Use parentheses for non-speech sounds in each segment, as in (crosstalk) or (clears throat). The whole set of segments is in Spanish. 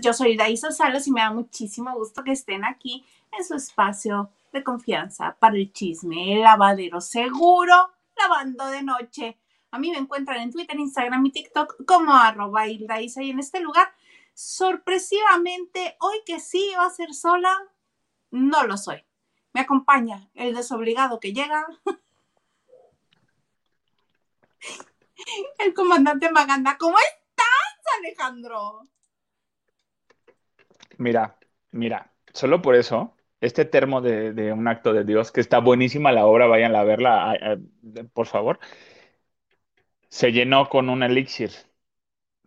Yo soy Daisa Salas y me da muchísimo gusto que estén aquí en su espacio de confianza para el chisme, el lavadero seguro, lavando de noche. A mí me encuentran en Twitter, Instagram y TikTok como arroba y en este lugar, sorpresivamente, hoy que sí iba a ser sola, no lo soy. Me acompaña el desobligado que llega. (laughs) El comandante Maganda, ¿cómo estás, Alejandro? Mira, mira, solo por eso, este termo de, un acto de Dios, que está buenísima la obra, vayan a verla, por favor, se llenó con un elixir.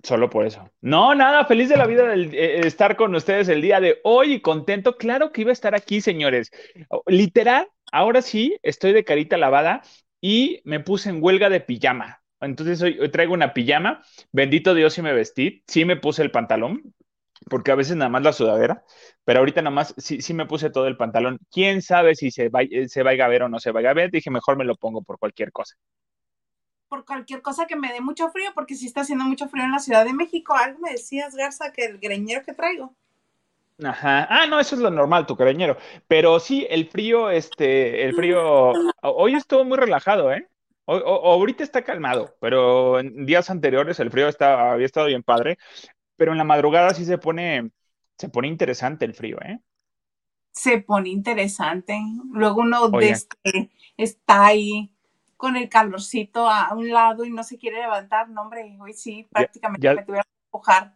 Solo por eso. No, nada, feliz de la vida de eh, estar con ustedes el día de hoy y contento. Claro que iba a estar aquí, señores. Literal, ahora sí, estoy de carita lavada y me puse en huelga de pijama. Entonces hoy, traigo una pijama. Bendito Dios, si me vestí. Sí me puse el pantalón, porque a veces nada más la sudadera, pero ahorita nada más sí, sí me puse todo el pantalón. ¿Quién sabe si se, va, se vaya a ver o no se vaya a ver? Dije, mejor me lo pongo por cualquier cosa. Por cualquier cosa que me dé mucho frío, porque si está haciendo mucho frío en la Ciudad de México. Algo me decías, Garza, que el greñero que traigo. Ajá. Ah, no, eso es lo normal, tu greñero. Pero sí, el frío, este, el frío, hoy estuvo muy relajado, ¿eh? ahorita está calmado, pero en días anteriores el frío había estado bien padre, pero en la madrugada sí se pone, se pone interesante el frío, ¿eh? Se pone interesante. Luego uno está ahí con el calorcito a un lado y no se quiere levantar. No, hombre, hoy sí, prácticamente me tuviera que empujar.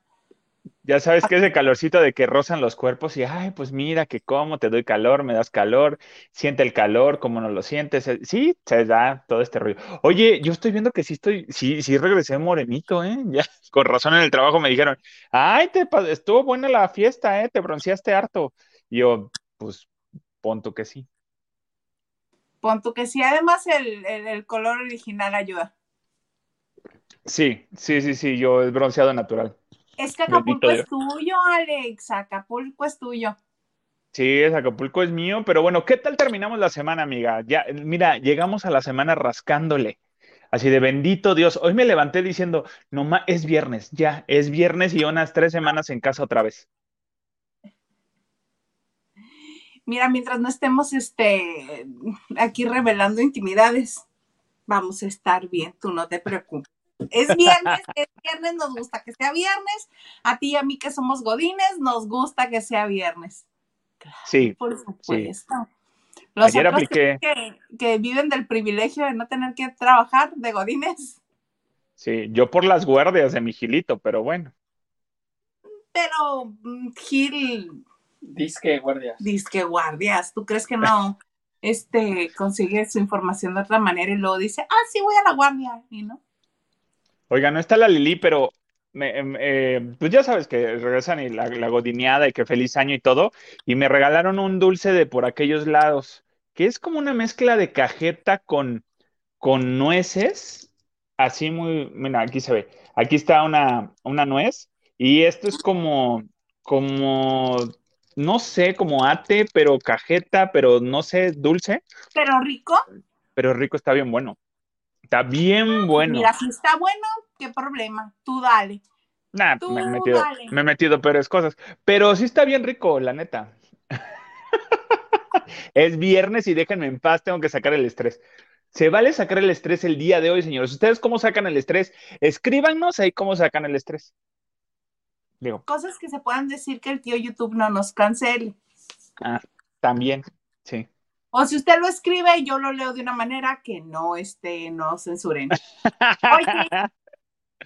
Ya sabes que ese calorcito de que rozan los cuerpos y, ay, pues mira que cómo te doy calor, me das calor, siente el calor, cómo no lo sientes. Eh, sí, se da todo este rollo. Oye, yo estoy viendo que sí estoy, sí, sí regresé morenito, ¿eh? (laughs) Ya, con razón en el trabajo me dijeron, ay, te, estuvo buena la fiesta, ¿eh? Te bronceaste harto. Y yo, pues, punto que sí. Punto que sí, además el, el color original ayuda. Sí, sí, sí, sí, yo es bronceado natural. Es que Acapulco es tuyo, Alex. Acapulco es tuyo. Sí, Acapulco es mío, pero bueno, ¿qué tal terminamos la semana, amiga? Ya, mira, llegamos a la semana rascándole. Así de bendito Dios. Hoy me levanté diciendo, no más, es viernes, ya, es viernes y unas tres semanas en casa otra vez. Mira, mientras no estemos este, aquí revelando intimidades, vamos a estar bien, tú no te preocupes. Es viernes, es viernes, nos gusta que sea viernes. A ti y a mí que somos godines, nos gusta que sea viernes. sí. Por supuesto. Los Ayer apliqué. Que, viven del privilegio de no tener que trabajar de godines. Sí, yo por las guardias de mi Gilito, pero bueno. Pero mm, Gil. Disque guardias. Disque guardias. ¿Tú crees que no (laughs) este, consigue su información de otra manera y luego dice, ah, sí, voy a la guardia? Y no. Oiga, no está la Lili, pero em, eh, pues ya sabes que regresan y la, la, godineada y que feliz año y todo, y me regalaron un dulce de por aquellos lados, que es como una mezcla de cajeta con, con nueces, así muy, mira, aquí se ve, aquí está una, una nuez, y esto es como, como, no sé, como ate, pero cajeta, pero no sé, dulce. Pero rico. Pero rico, está bien bueno. Está bien bueno. Mira, si está bueno, qué problema. Tú dale. Nah, me, he metido, me he metido peores cosas. Pero sí está bien rico, la neta. (laughs) es viernes y déjenme en paz, tengo que sacar el estrés. Se vale sacar el estrés el día de hoy, señores. ¿Ustedes cómo sacan el estrés? Escríbanos ahí cómo sacan el estrés. Digo. Cosas que se puedan decir que el tío YouTube no nos cancele. Ah, también, sí. O si usted lo escribe, yo lo leo de una manera que no esté, no censuren. Oye,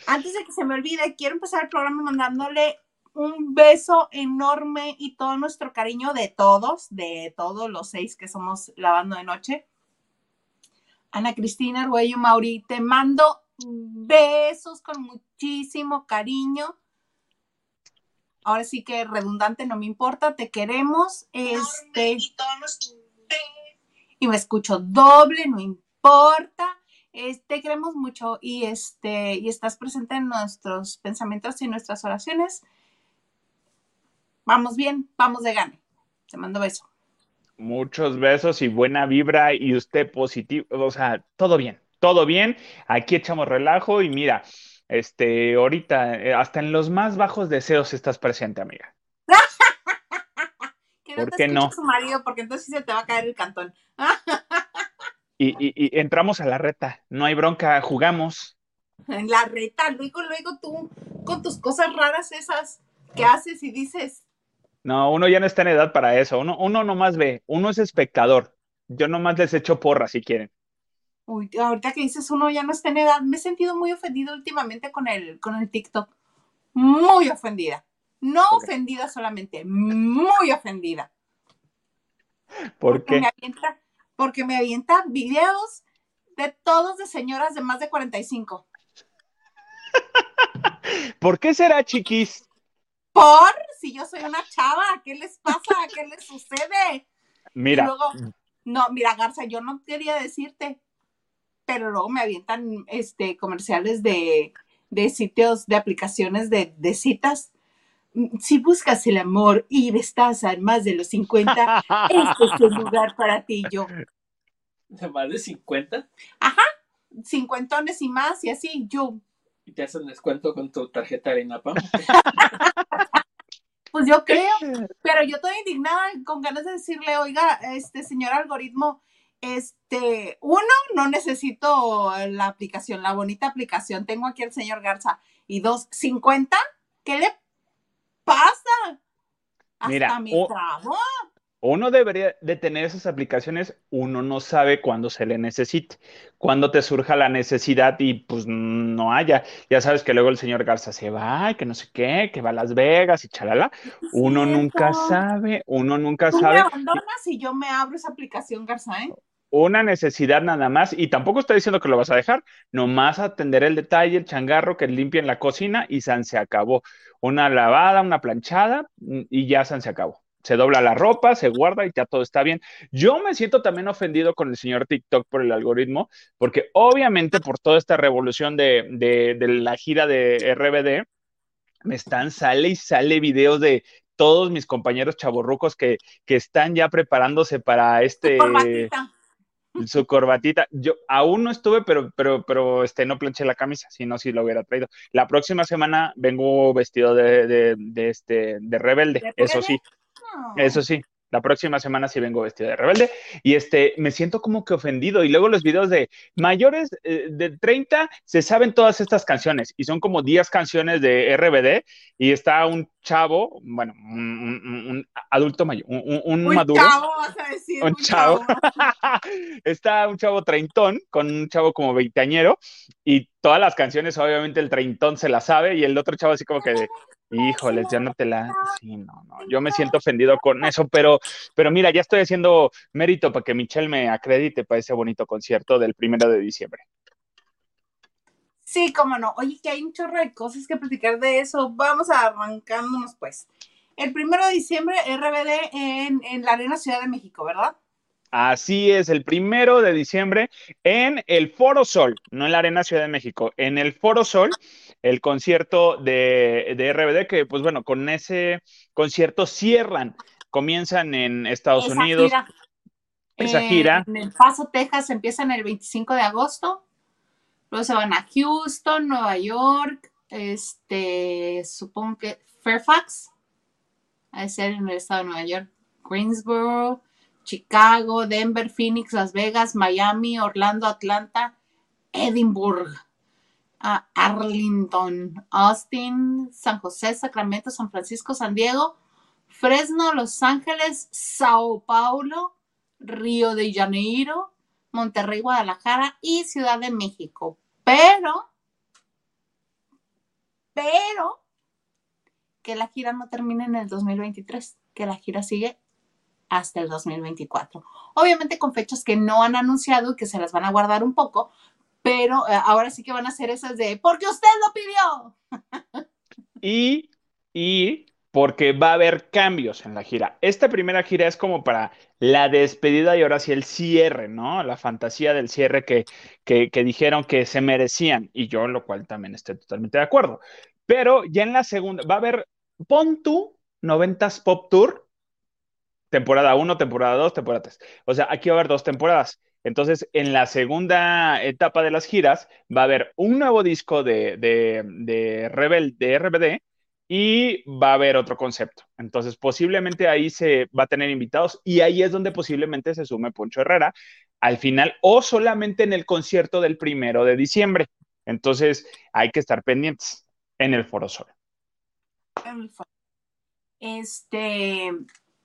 antes de que se me olvide, quiero empezar el programa mandándole un beso enorme y todo nuestro cariño de todos, de todos los seis que somos lavando de noche. Ana Cristina Arguello Mauri, te mando besos con muchísimo cariño. Ahora sí que redundante, no me importa, te queremos. Este, y me escucho doble, no importa. Este, queremos mucho y, este, y estás presente en nuestros pensamientos y nuestras oraciones. Vamos bien, vamos de gane. Te mando beso. Muchos besos y buena vibra y usted positivo, o sea, todo bien, todo bien. Aquí echamos relajo y mira, Este, ahorita, eh, hasta en los más bajos deseos estás presente, amiga. Que no ¿Por qué no? su marido, porque entonces sí se te va a caer el cantón. y, y, entramos a la reta, no hay bronca, jugamos. En la reta, luego, luego tú con tus cosas raras esas que haces y dices. No, uno ya no está en edad para eso, uno, uno nomás ve, uno es espectador. Yo nomás les echo porra si quieren. Uy, ahorita que dices uno ya no está en edad, me he sentido muy ofendida últimamente con el, con el TikTok. Muy ofendida. No ofendida solamente, muy ofendida. ¿Por porque qué? Me avienta, porque me avienta videos de todos de señoras de más de 45. (laughs) ¿Por qué será, chiquis? Por si yo soy una chava, ¿qué les pasa? ¿Qué les sucede? Mira. no, mira, Garza, yo no quería decirte, pero luego me avientan este comerciales de, sitios, de aplicaciones de, citas. Si buscas el amor y estás a más de los 50, este es el lugar para ti, yo. ¿De más de 50? Ajá, cincuentones y más, y así, yo. ¿Y te hacen descuento con tu tarjeta de INAPAM? pues yo creo, pero yo estoy indignada con ganas de decirle, oiga, este señor algoritmo, este, uno, no necesito la aplicación, la bonita aplicación. Tengo aquí al señor Garza. Y dos, 50, ¿qué le pasa? Hasta Mira, mi uno debería de tener esas aplicaciones, uno no sabe cuándo se le necesite, cuándo te surja la necesidad y pues no haya. Ya sabes que luego el señor Garza se va, que no sé qué, que va a Las Vegas y chalala. Uno nunca sabe, uno nunca sabe. me abandonas y yo me abro esa aplicación, Garza, ¿eh? Una necesidad nada más, y tampoco estoy diciendo que lo vas a dejar, nomás atender el detalle, el changarro que limpien la cocina y San se acabó. Una lavada, una planchada mm, y ya San se acabó. Se dobla la ropa, se guarda y ya todo está bien. Yo me siento también ofendido con el señor TikTok por el algoritmo, porque obviamente por toda esta revolución de, de, la gira de RBD, me están, sale y sale videos de todos mis compañeros chaborrucos que, que están ya preparándose para este su corbatita. Yo aún no estuve, pero, pero, pero este, no planché la camisa, si no, si lo hubiera traído. La próxima semana vengo vestido de, de, de este, de rebelde, eso sí. Eso sí la próxima semana sí vengo vestido de rebelde y este, me siento como que ofendido. Y luego los videos de mayores eh, de 30 se saben todas estas canciones y son como 10 canciones de RBD y está un chavo, bueno, un, adulto mayor, un, un maduro. Chavo, vas a decir, un, chavo. (laughs) está un chavo treintón con un chavo como veinteañero y todas las canciones, obviamente el treintón se las sabe y el otro chavo así como que de, Híjoles, ya no te la. Sí, no, no. Yo me siento ofendido con eso, pero, pero mira, ya estoy haciendo mérito para que Michelle me acredite para ese bonito concierto del primero de diciembre. Sí, cómo no. Oye, que hay un chorro de cosas que platicar de eso. Vamos a arrancándonos, pues. El primero de diciembre, RBD en, en la Arena Ciudad de México, ¿verdad? Así es, el primero de diciembre en el Foro Sol, no en la Arena Ciudad de México, en el Foro Sol, el concierto de, de RBD, que pues bueno, con ese concierto cierran, comienzan en Estados Unidos. Esa gira. En El Paso, Texas, empiezan el 25 de agosto, luego se van a Houston, Nueva York, este, supongo que Fairfax, a ser en el estado de Nueva York, Greensboro, Chicago, Denver, Phoenix, Las Vegas, Miami, Orlando, Atlanta, Edinburgh, Arlington, Austin, San José, Sacramento, San Francisco, San Diego, Fresno, Los Ángeles, Sao Paulo, Río de Janeiro, Monterrey, Guadalajara y Ciudad de México. Pero, pero, que la gira no termine en el 2023, que la gira sigue hasta el 2024. Obviamente con fechas que no han anunciado y que se las van a guardar un poco, pero eh, ahora sí que van a ser esas de porque usted lo pidió. (laughs) y, y porque va a haber cambios en la gira. Esta primera gira es como para la despedida y ahora sí el cierre, ¿no? La fantasía del cierre que, que, dijeron que se merecían y yo, lo cual también estoy totalmente de acuerdo. Pero ya en la segunda, va a haber, pon tú 90s Pop Tour temporada 1, temporada 2, temporada 3. O sea, aquí va a haber dos temporadas. Entonces, en la segunda etapa de las giras va a haber un nuevo disco de, de, Rebel, de RBD y va a haber otro concepto. Entonces, posiblemente ahí se va a tener invitados y ahí es donde posiblemente se sume Poncho Herrera al final o solamente en el concierto del primero de diciembre. Entonces, hay que estar pendientes en el Foro Sol. Este,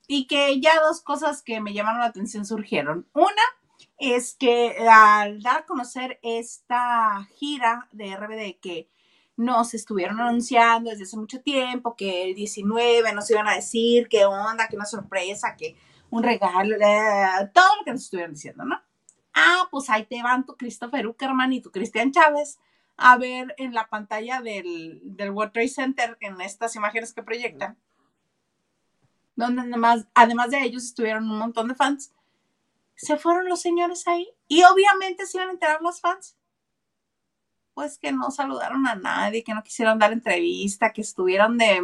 y que ya dos cosas que me llamaron la atención surgieron. Una es que al dar a conocer esta gira de RBD que nos estuvieron anunciando desde hace mucho tiempo, que el 19 nos iban a decir qué onda, que una sorpresa, que un regalo, eh, todo lo que nos estuvieron diciendo, ¿no? Ah, pues ahí te van tu Christopher Uckerman y tu Cristian Chávez a ver en la pantalla del, del World Trade Center, en estas imágenes que proyectan, donde además, además de ellos estuvieron un montón de fans, se fueron los señores ahí y obviamente se iban a enterar los fans. Pues que no saludaron a nadie, que no quisieron dar entrevista, que estuvieron de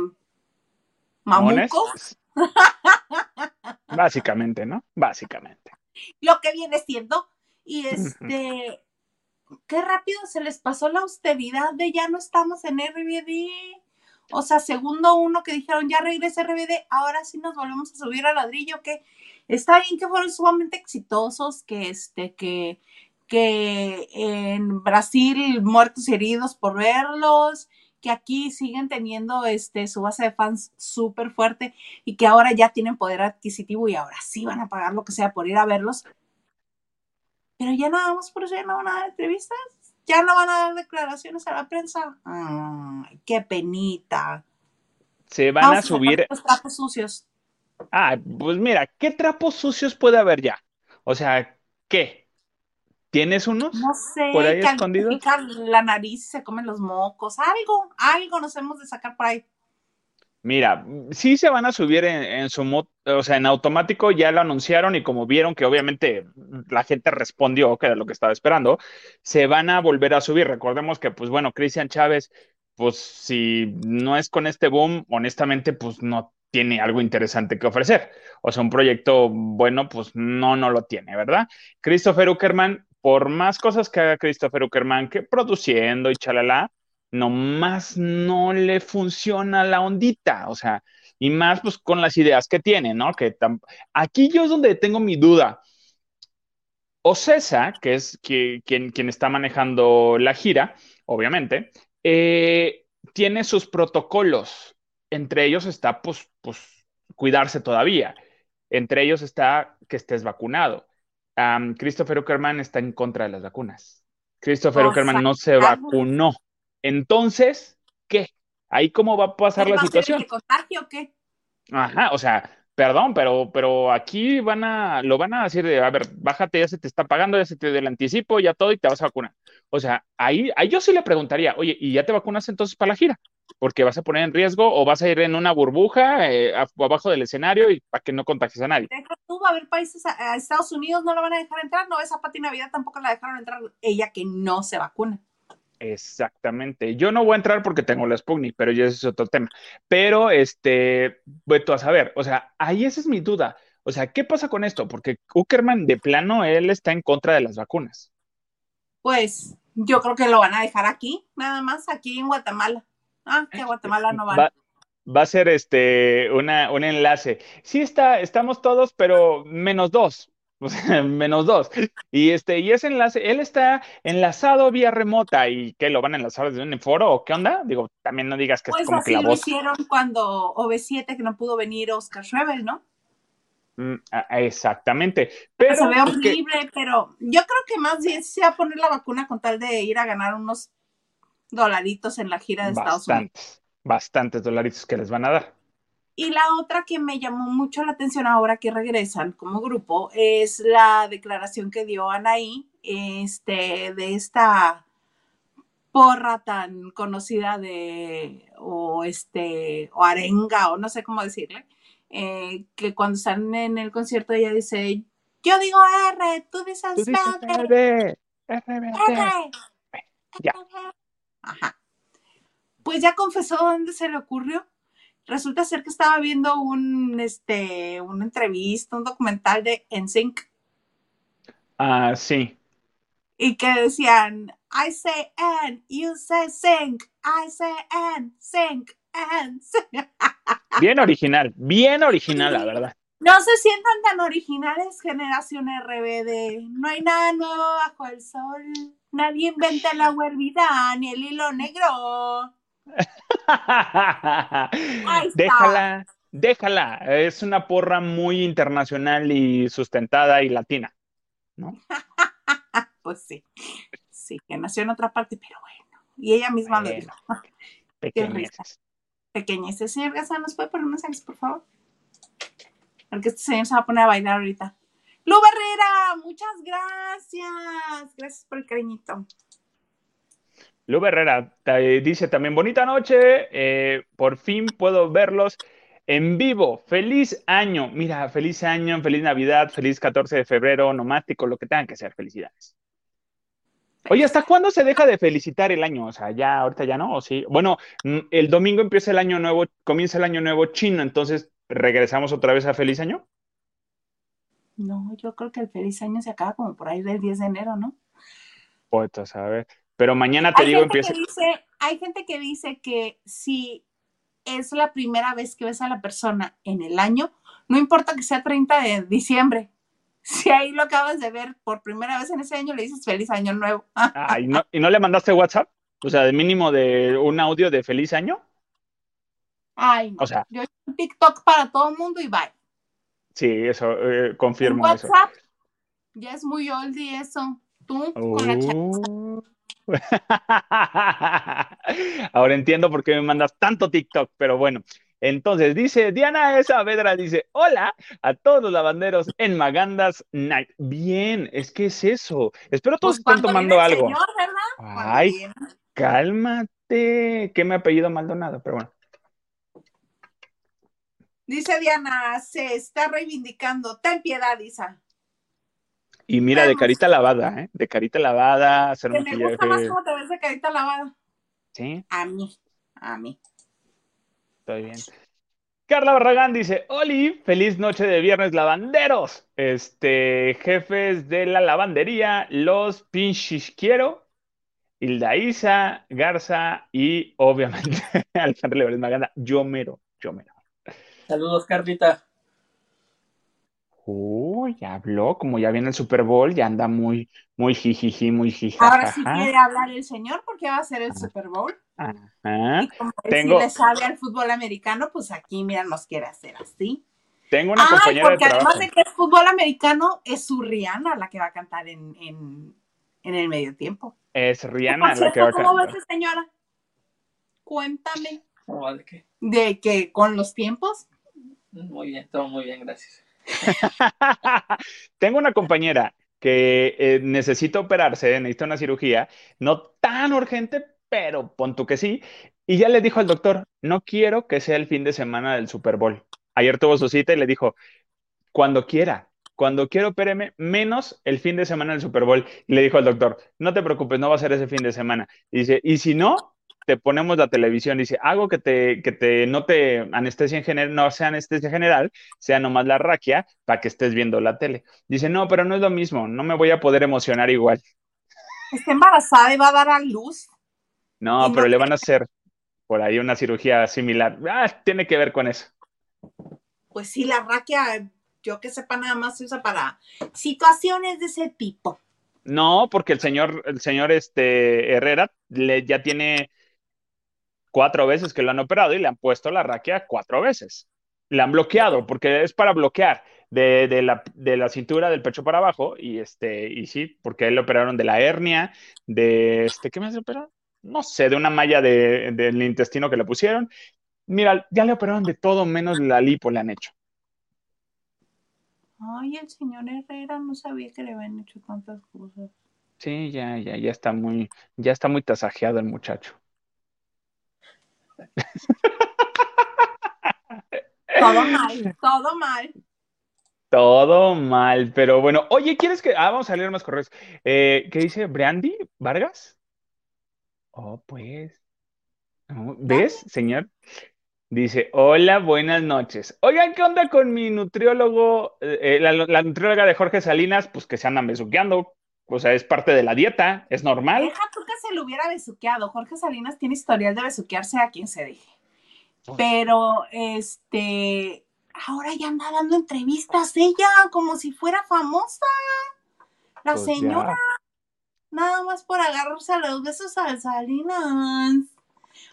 mamucos. (laughs) Básicamente, ¿no? Básicamente. Lo que viene siendo. Y este, qué rápido se les pasó la austeridad de ya no estamos en RBD. O sea, segundo uno que dijeron ya regresa RBD, ahora sí nos volvemos a subir al ladrillo, que está bien que fueron sumamente exitosos, que este, que, que en Brasil muertos y heridos por verlos, que aquí siguen teniendo este, su base de fans súper fuerte y que ahora ya tienen poder adquisitivo y ahora sí van a pagar lo que sea por ir a verlos. Pero ya nada más por eso ya no van a dar entrevistas, ya no van a dar declaraciones a la prensa. Ay, qué penita. Se van a subir. Los trapos sucios. Ah, pues mira, ¿qué trapos sucios puede haber ya? O sea, ¿qué? ¿Tienes unos? No sé, por ahí escondidos. la nariz se comen los mocos, algo, algo nos hemos de sacar por ahí. Mira, sí se van a subir en, su, o sea, en automático, ya lo anunciaron y como vieron que obviamente la gente respondió, que era lo que estaba esperando, se van a volver a subir. Recordemos que, pues bueno, Cristian Chávez, pues si no es con este boom, honestamente, pues no tiene algo interesante que ofrecer. O sea, un proyecto bueno, pues no, no lo tiene, ¿verdad? Christopher Uckerman, por más cosas que haga Christopher Uckerman, que produciendo y chalala, nomás no le funciona la ondita, o sea, y más pues con las ideas que tiene, ¿no? Que aquí yo es donde tengo mi duda. O César, que es quien, quien está manejando la gira, obviamente, eh, tiene sus protocolos. Entre ellos está, pues, pues, cuidarse todavía. Entre ellos está que estés vacunado. Christopher Uckerman está en contra de las vacunas. Christopher Uckerman no se vacunó. Entonces, ¿qué? ¿Ahí cómo va a pasar la situación? ¿De contagio o qué? Ajá, o sea, perdón, pero, pero aquí van a, lo van a decir de, a ver, bájate, ya se te está pagando, ya se te dio el anticipo, ya todo y te vas a vacunar. O sea, ahí, ahí yo sí le preguntaría, oye, ¿y ya te vacunas entonces para la gira? Porque vas a poner en riesgo o vas a ir en una burbuja eh, abajo del escenario y para que no contagies a nadie. Tú va a haber países, a, Estados Unidos no lo van a dejar entrar, no, esa Pati Navidad tampoco la dejaron entrar, ella que no se vacuna. Exactamente. Yo no voy a entrar porque tengo la Sputnik, pero ya ese es otro tema. Pero, este, tú a saber, o sea, ahí esa es mi duda. O sea, ¿qué pasa con esto? Porque Uckerman, de plano, él está en contra de las vacunas. Pues yo creo que lo van a dejar aquí, nada más, aquí en Guatemala. Ah, que Guatemala no va. Va, a ser este una, un enlace. Sí está, estamos todos, pero menos dos. (laughs) menos dos. Y este, y ese enlace, él está enlazado vía remota y que lo van a enlazar desde un foro o qué onda? Digo, también no digas que es pues como así que la lo hicieron cuando OV7 que no pudo venir Oscar Schrebel, ¿no? Mm, exactamente. Pero se ve horrible, pero yo creo que más bien se va a poner la vacuna con tal de ir a ganar unos dolaritos en la gira de Estados Unidos. Bastantes, dolaritos que les van a dar. Y la otra que me llamó mucho la atención ahora que regresan como grupo es la declaración que dio Anaí este, de esta porra tan conocida de, o este, o arenga, o no sé cómo decirle, eh, que cuando están en el concierto ella dice, yo digo R, tú dices, tú dices R, R, Ya. Ajá. Pues ya confesó dónde se le ocurrió resulta ser que estaba viendo un, este, una entrevista, un documental de NSYNC. Ah, sí. Y que decían, I say and, you say sing, I say and, sing, and, sing. (laughs) Bien original, bien original, la verdad. No se sientan tan originales, generación RBD. No hay nada nuevo bajo el sol. Nadie inventa el agua hervida ni el hilo negro. Ahí está. Déjala, déjala. Es una porra muy internacional y sustentada y latina. (laughs) Pues sí. Sí, que nació en otra parte, pero bueno. Y ella misma lo dijo. (laughs) pequeñeces. Pequeñez. Señor Gaza, ¿nos puede poner mensajes, por favor? Porque este señor se va a poner a bailar ahorita. Lu Barrera, muchas gracias. Gracias por el cariñito. Lu Herrera dice también, bonita noche, eh, por fin puedo verlos en vivo. Feliz año. Mira, feliz año, feliz Navidad, feliz 14 de febrero, nomástico, lo que tengan que ser. Felicidades. Oye, ¿hasta cuándo se deja de felicitar el año? O sea, ya, ahorita ya no, ¿o sí? Bueno, mm, el domingo empieza el año nuevo, comienza el año nuevo chino, entonces regresamos otra vez a feliz año. No, yo creo que el feliz año se acaba como por ahí del 10 de enero, ¿no? Pues, a ver. Pero mañana te Hay digo, empieza. dice, hay gente que dice que si es la primera vez que ves a la persona en el año, no importa que sea 30 de diciembre. (laughs) Si ahí lo acabas de ver por primera vez en ese año, le dices feliz año nuevo. (laughs) Ah, ¿y no, y no le mandaste WhatsApp? O sea, de mínimo de un audio de feliz año. Ay, no. O sea, Yo un TikTok para todo el mundo y bye. sí, eso, eh, confirmo eso. WhatsApp ya es muy oldie eso. Tú con la Oh. (laughs) Ahora entiendo por qué me mandas tanto TikTok, pero bueno. Entonces dice Diana Saavedra, dice, hola a todos los lavanderos en Magandas Night. Bien, es que es eso. Espero todos Pues estén tomando algo. Ay, cálmate. Que me apellido Maldonado, pero bueno. Dice Diana, se está reivindicando. Ten piedad, Isa. Y mira, de carita lavada, ¿eh? De carita lavada, hacer Que me gusta más cómo te ves de carita lavada. Sí, A mí, a mí. estoy bien. Carla Barragán dice, Oli, feliz noche de viernes lavanderos. Este, jefes de la lavandería, los pinches quiero. Hilda Isa, Garza y obviamente (laughs) Alejandro Lebrón Maganda. Yo mero, yo mero. Saludos, Carlita. Uy, ya habló, como ya viene el Super Bowl, ya anda muy, muy jijiji, muy Ahora sí quiere hablar el señor porque va a ser el Ah. Super Bowl. Ajá. Y como él Tengo- sí le sabe al fútbol americano, pues aquí, mira, nos quiere hacer así. Tengo una Ay, compañera de porque además trabajo. de que es fútbol americano, es su Rihanna la que va a cantar en, en, en el medio tiempo. Es Rihanna la que va a cierto, ¿cómo cantar. ves, señora? Cuéntame ¿Cómo va de qué? de que con los tiempos. Muy bien, todo muy bien, gracias. (laughs) Tengo una compañera que eh, necesita operarse, necesita una cirugía, no tan urgente, pero pon tú que sí. Y ya le dijo al doctor, no quiero que sea el fin de semana del Super Bowl. Ayer tuvo su cita y le dijo, cuando quiera, cuando quiera opéreme, menos el fin de semana del Super Bowl. Y le dijo al doctor, no te preocupes, no va a ser ese fin de semana. Y dice, y si no, te ponemos la televisión. Dice, hago que te, que te, no te anestesia en general, no sea anestesia general, sea nomás la raquia para que estés viendo la tele. Dice, no, pero no es lo mismo, no me voy a poder emocionar igual. Está embarazada y va a dar a luz. No, pero le van a hacer por ahí una cirugía similar. Ah, tiene que ver con eso. Pues sí, la raquia, yo que sepa, nada más se usa para situaciones de ese tipo. No, porque el señor, el señor este Herrera le, ya tiene cuatro veces que lo han operado y le han puesto la raquia cuatro veces. Le han bloqueado, porque es para bloquear de, de la, de la cintura del pecho para abajo. Y este, y sí, porque le operaron de la hernia, de este, ¿qué más le operaron? No sé, de una malla de- del intestino que le pusieron. Mira, ya le operaron de todo menos la lipo le han hecho. Ay, el señor Herrera no sabía que le habían hecho tantas cosas. Sí, ya, ya, ya está muy, ya está muy tasajeado el muchacho. (laughs) Todo mal, todo mal. Todo mal, pero bueno. Oye, ¿quieres que... Ah, vamos a leer más correos. Eh, ¿qué dice? ¿Brandy Vargas? Oh, pues. Oh, ¿Ves, señor? Dice, hola, buenas noches. Oigan, ¿qué onda con mi nutriólogo, eh, la, la nutrióloga de Jorge Salinas? Pues que se andan besuqueando. O sea, es parte de la dieta, es normal. Deja tú que se lo hubiera besuqueado. Jorge Salinas tiene historial de besuquearse a quien se deje. Pero, este, ahora ya anda dando entrevistas ella, como si fuera famosa. La Pues señora, ya. nada más por agarrarse a los besos a Salinas.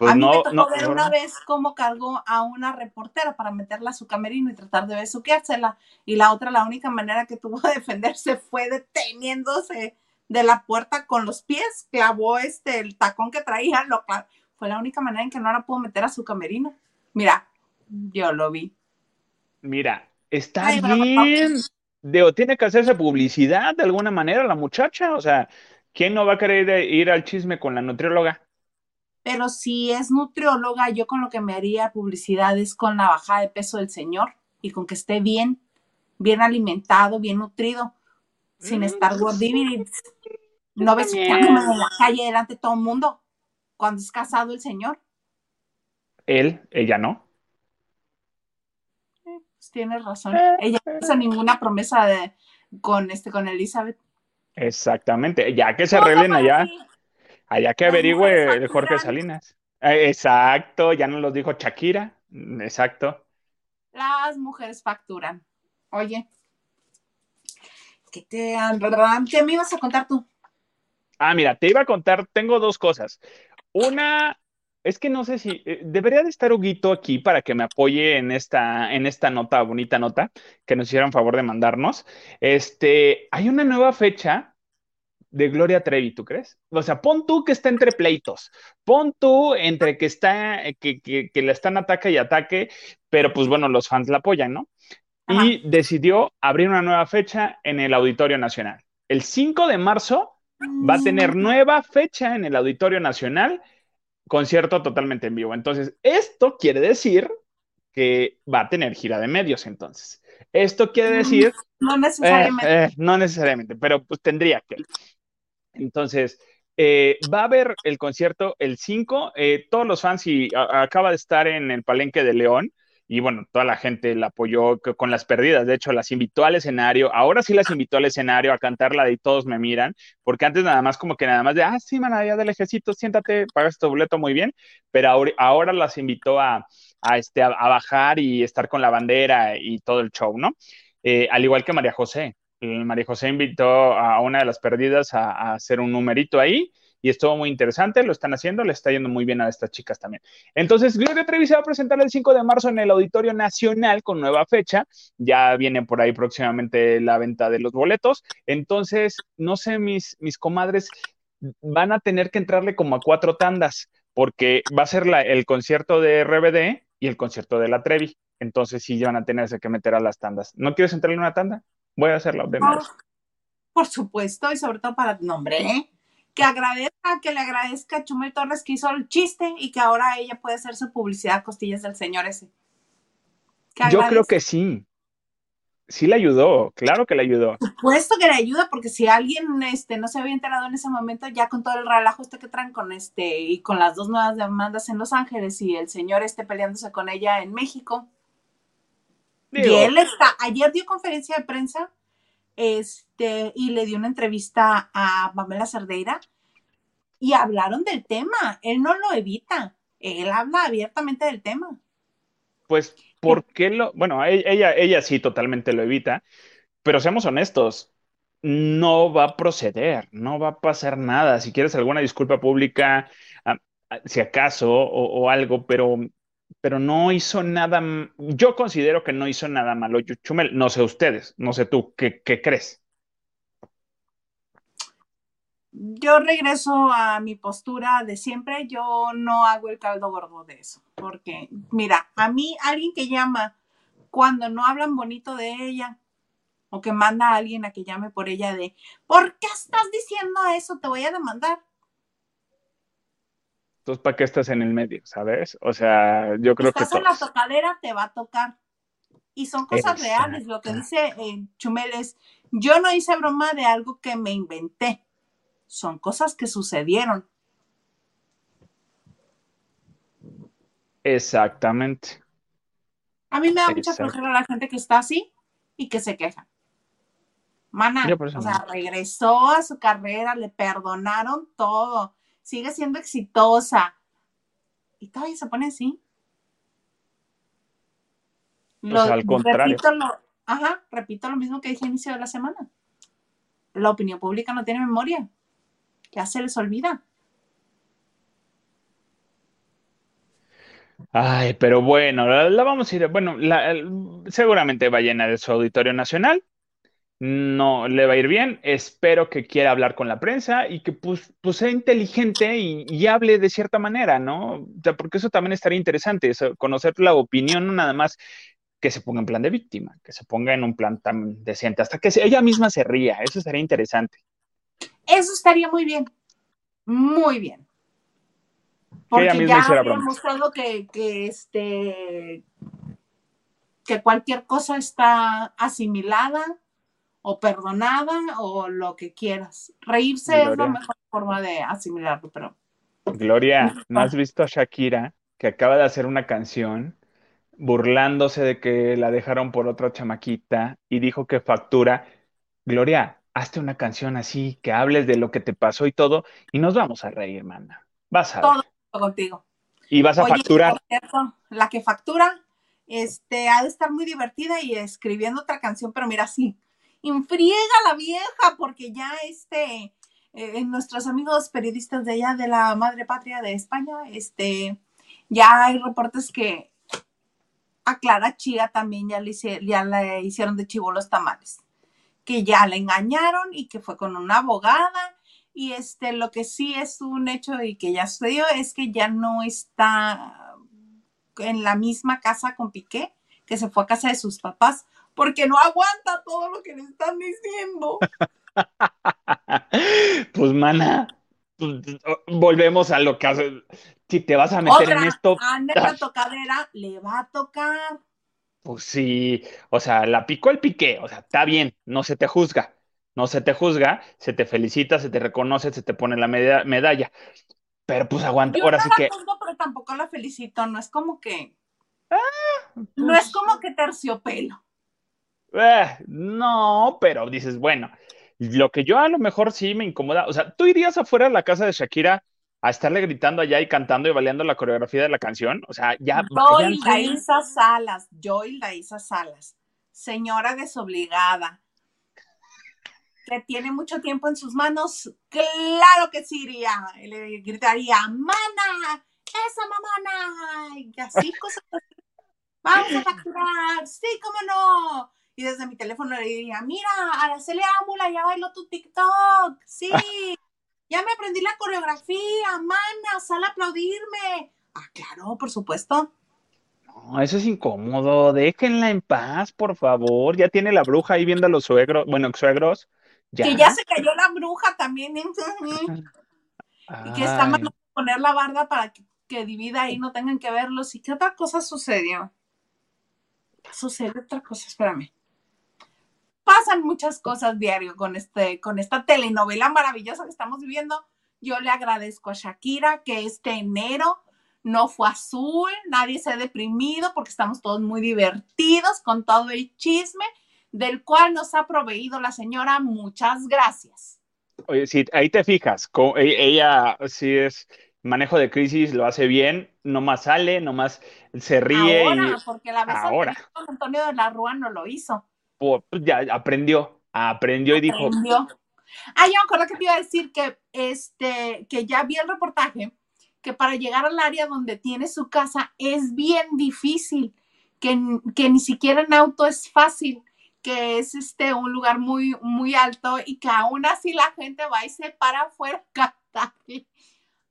Pues a mí no, me tocó no, ver no, una vez cómo cargó a una reportera para meterla a su camerino y tratar de besuqueársela. Y la otra, la única manera que tuvo (laughs) de defenderse fue deteniéndose de la puerta con los pies. Clavó este, el tacón que traía, lo fue la única manera en que no la pudo meter a su camerino. Mira, yo lo vi. Mira, está Ay, bien. Digo, tiene que hacerse publicidad de alguna manera la muchacha. O sea, ¿quién no va a querer ir al chisme con la nutrióloga? Pero si es nutrióloga, yo con lo que me haría publicidad es con la bajada de peso del señor y con que esté bien, bien alimentado, bien nutrido, sin Mm, estar gordibiri. No ves también. en la calle delante de todo el mundo cuando es casado el señor. Él, ella no. Pues tienes razón. Eh, Ella no hizo ninguna promesa de, con este con Elizabeth. Exactamente. Ya que se arreglen allá. Allá que averigüe el Jorge. Salinas. Eh, Exacto, ya nos lo dijo Shakira. Exacto. Las mujeres facturan. Oye, ¿qué te ¿Qué me ibas a contar tú? Ah, mira, te iba a contar, tengo dos cosas. Una, es que no sé si eh, debería de estar Huguito aquí para que me apoye en esta, en esta nota, bonita nota, que nos hicieron favor de mandarnos. Este, hay una nueva fecha de Gloria Trevi, ¿tú crees? O sea, pon tú que está entre pleitos, pon tú entre que está, eh, que, que, que le están ataque y ataque, pero pues bueno, los fans la apoyan, ¿no? Ajá. Y decidió abrir una nueva fecha en el Auditorio Nacional. El 5 de marzo va a tener nueva fecha en el Auditorio Nacional, concierto totalmente en vivo. Entonces, esto quiere decir que va a tener gira de medios, entonces. Esto quiere decir, No eh, necesariamente. eh, no necesariamente, pero pues tendría que. Entonces, eh, va a haber el concierto el 5, eh, todos los fans, y a- acaba de estar en el Palenque de León, y bueno, toda la gente la apoyó con las perdidas, de hecho, las invitó al escenario, ahora sí las invitó al escenario a cantar la de Y Todos Me Miran, porque antes nada más como que nada más de, ah, sí, man, allá del ejército, siéntate, pagas tu boleto muy bien, pero ahora, ahora las invitó a, a, este, a, a bajar y estar con la bandera y todo el show, ¿no? Eh, al igual que María José. María José invitó a una de las perdidas a, hacer un numerito ahí y estuvo muy interesante, lo están haciendo, le está yendo muy bien a estas chicas también. Entonces, Gloria Trevi se va a presentar el 5 de marzo en el Auditorio Nacional con nueva fecha, ya viene por ahí próximamente la venta de los boletos, entonces, no sé, mis, mis comadres van a tener que entrarle como a cuatro tandas, porque va a ser el concierto de RBD y el concierto de la Trevi, entonces sí van a tenerse que meter a las tandas. ¿No quieres entrarle en una tanda? Voy a hacerlo de una Ah, vez. por supuesto, y sobre todo para nombre, ¿eh? que agradezca, que le agradezca a Chumel Torres que hizo el chiste y que ahora ella puede hacer su publicidad a costillas del señor ese. Yo creo que sí. Sí le ayudó, claro que le ayudó. Por supuesto que le ayuda, porque si alguien este, no se había enterado en ese momento, ya con todo el relajo este que traen con este y con las dos nuevas demandas en Los Ángeles y el señor este peleándose con ella en México. Digo, Y él está, ayer dio conferencia de prensa este, y le dio una entrevista a Pamela Cerdeira y hablaron del tema. Él no lo evita, él habla abiertamente del tema. pues, ¿por qué lo...? Bueno, e- ella, ella sí totalmente lo evita, pero seamos honestos, no va a proceder, no va a pasar nada. Si quieres alguna disculpa pública, ah, ah, si acaso, o, o algo, pero, pero no hizo nada, yo considero que no hizo nada malo Chumel, no sé ustedes, no sé tú, ¿qué, qué crees? Yo regreso a mi postura de siempre, yo no hago el caldo gordo de eso, porque mira, a mí alguien que llama cuando no hablan bonito de ella o que manda a alguien a que llame por ella de, ¿por qué estás diciendo eso? Te voy a demandar. Entonces, ¿para qué estás en el medio, sabes? O sea, yo creo que Estás en la tocadera, te va a tocar. Y son cosas Exacto. reales. Lo que dice eh, Chumel es, yo no hice broma de algo que me inventé. Son cosas que sucedieron. Exactamente. A mí me da mucha flojera la gente que está así y que se queja. Mana, o sea, regresó a su carrera, le perdonaron todo, sigue siendo exitosa. Y todavía se pone así. Pues Lo- al contrario. Repito lo, ajá, repito lo mismo que dije a inicio de la semana. La opinión pública no tiene memoria. Ya se les olvida. Ay, pero bueno, la, la vamos a ir, bueno, la- seguramente va a llenar su auditorio nacional. No le va a ir bien. Espero que quiera hablar con la prensa y que pues, pues sea inteligente y, y hable de cierta manera, ¿no? O sea, porque eso también estaría interesante, eso, conocer la opinión, no nada más que se ponga en plan de víctima, que se ponga en un plan tan decente, hasta que se- ella misma se ría, eso estaría interesante. Eso estaría muy bien. Muy bien. Porque ella misma ya hiciera había mostrado que, que este que cualquier cosa está asimilada o perdonada o lo que quieras. Reírse es la Gloria. mejor forma de asimilarlo, pero Gloria, ¿no has visto a Shakira que acaba de hacer una canción burlándose de que la dejaron por otra chamaquita y dijo que factura? Gloria, hazte una canción así, que hables de lo que te pasó y todo, y nos vamos a reír, mana. Vas a todo contigo. Y vas a Oye, facturar. cierto, la que factura, este, ha de estar muy divertida y escribiendo otra canción, pero mira, sí, infriega la vieja, porque ya este, eh, nuestros amigos periodistas de allá de la madre patria de España, este, ya hay reportes que a Clara Chía también ya le, ya le hicieron de chivo los tamales, que ya la engañaron y que fue con una abogada. Y este, lo que sí es un hecho y que ya sucedió es que ya no está en la misma casa con Piqué, que se fue a casa de sus papás, porque no aguanta todo lo que le están diciendo. (laughs) Pues, mana, pues, volvemos a lo que hace. Si te vas a meter Otra, en esto, anda en la tocadera, le va a tocar. pues sí, o sea, la picó el piqué, o sea, está bien, no se te juzga, no se te juzga, se te felicita, se te reconoce, se te pone la meda- medalla. Pero pues aguanta, Yo ahora no sí la que, juzgo, pero tampoco la felicito, no es como que... no es como que terciopelo. Eh, no, pero dices, bueno, lo que yo a lo mejor sí me incomoda, o sea, ¿tú irías afuera a la casa de Shakira a estarle gritando allá y cantando y bailando la coreografía de la canción? O sea, ya Joy. Isa Salas, Joy Isa Salas, señora desobligada, que tiene mucho tiempo en sus manos, claro que sí iría, le gritaría, mana, esa mamana, y así cosas. Vamos a facturar, sí, cómo no. Y desde mi teléfono le diría, mira, Araceli Ámula, ya bailó tu TikTok, sí, (laughs) ya me aprendí la coreografía, mana, sal a aplaudirme. Ah, claro, por supuesto. No, eso es incómodo, déjenla en paz, por favor. Ya tiene la bruja ahí viendo a los suegros, bueno, suegros. Ya. Que ya se cayó la bruja también. ¿eh? (laughs) Y que está a poner la barda para que, que divida ahí, no tengan que verlos. ¿Y qué otra cosa sucedió? Sucede otra cosa, espérame. Pasan muchas cosas diario con, este, con esta telenovela maravillosa que estamos viviendo. Yo le agradezco a Shakira que este enero no fue azul, nadie se ha deprimido porque estamos todos muy divertidos con todo el chisme del cual nos ha proveído la señora. Muchas gracias. Oye, ahí te fijas, e- ella sí es manejo de crisis, lo hace bien, nomás sale, nomás se ríe Ahora, y porque la vez ahora. anterior Antonio de la Rúa no lo hizo. Pues, ya aprendió, aprendió y dijo, Aprendió. Ah, yo me acuerdo que te iba a decir que, este, que ya vi el reportaje, que para llegar al área donde tiene su casa es bien difícil, que, que ni siquiera en auto es fácil, que es este, un lugar muy, muy alto y que aún así la gente va y se para afuera.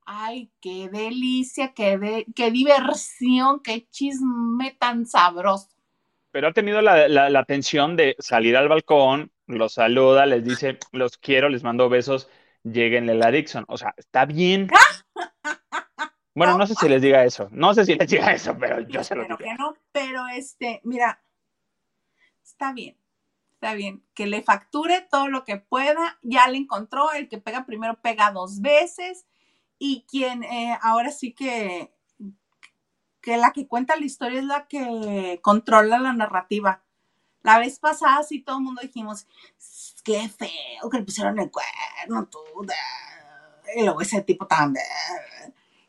Ay, qué delicia, qué, de- qué diversión, qué chisme tan sabroso. Pero ha tenido la, la, la atención de salir al balcón, los saluda, les dice, los quiero, les mando besos, lleguenle la Dixon. O sea, está bien. (laughs) Bueno, no sé si les diga eso, no sé si les diga (laughs) eso, pero yo se lo que no, pero este, mira, está bien, está bien, que le facture todo lo que pueda, ya le encontró, el que pega primero pega dos veces, y quien eh, ahora sí que que la que cuenta la historia es la que controla la narrativa. La vez pasada sí todo el mundo dijimos, qué feo que le pusieron el cuerno, tú, y luego ese tipo también.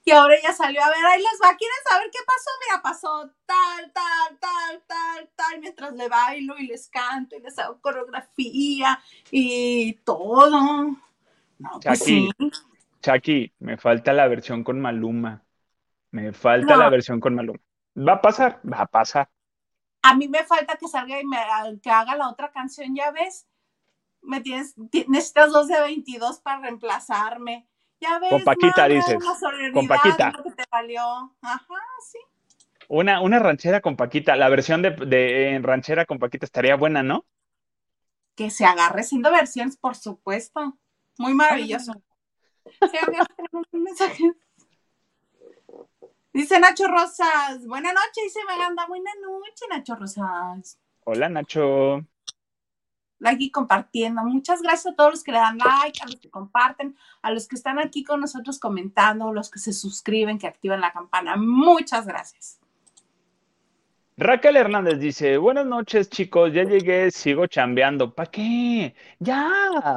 Y ahora ella salió a ver, ahí les va, ¿quieren saber qué pasó? Mira, pasó tal, tal, tal, tal, tal, mientras le bailo y les canto y les hago coreografía y todo. No, pues Chucky, sí. Chucky, me falta la versión con Maluma. Me falta la versión con Maluma. Va a pasar, va a pasar. A mí me falta que salga y me, que haga la otra canción, ya ves. Me tienes, ti- necesitas dos de 22 para reemplazarme. Ya ves, Con Paquita, mana, dices. Con Paquita. lo que te valió. Ajá, sí. Una, una ranchera con Paquita. La versión de, de en ranchera con Paquita estaría buena, ¿no? Que se agarre siendo versiones, por supuesto. Muy maravilloso. Sí, amigo, tenemos un mensaje. Dice Nacho Rosas, buena noche, dice Meganda, buena noche, Nacho Rosas. Hola, Nacho. y compartiendo. Muchas gracias a todos los que le dan like, a los que comparten, a los que están aquí con nosotros comentando, los que se suscriben, que activan la campana. Muchas gracias. Raquel Hernández dice, buenas noches chicos, ya llegué, sigo chambeando. ¿Para qué? Ya,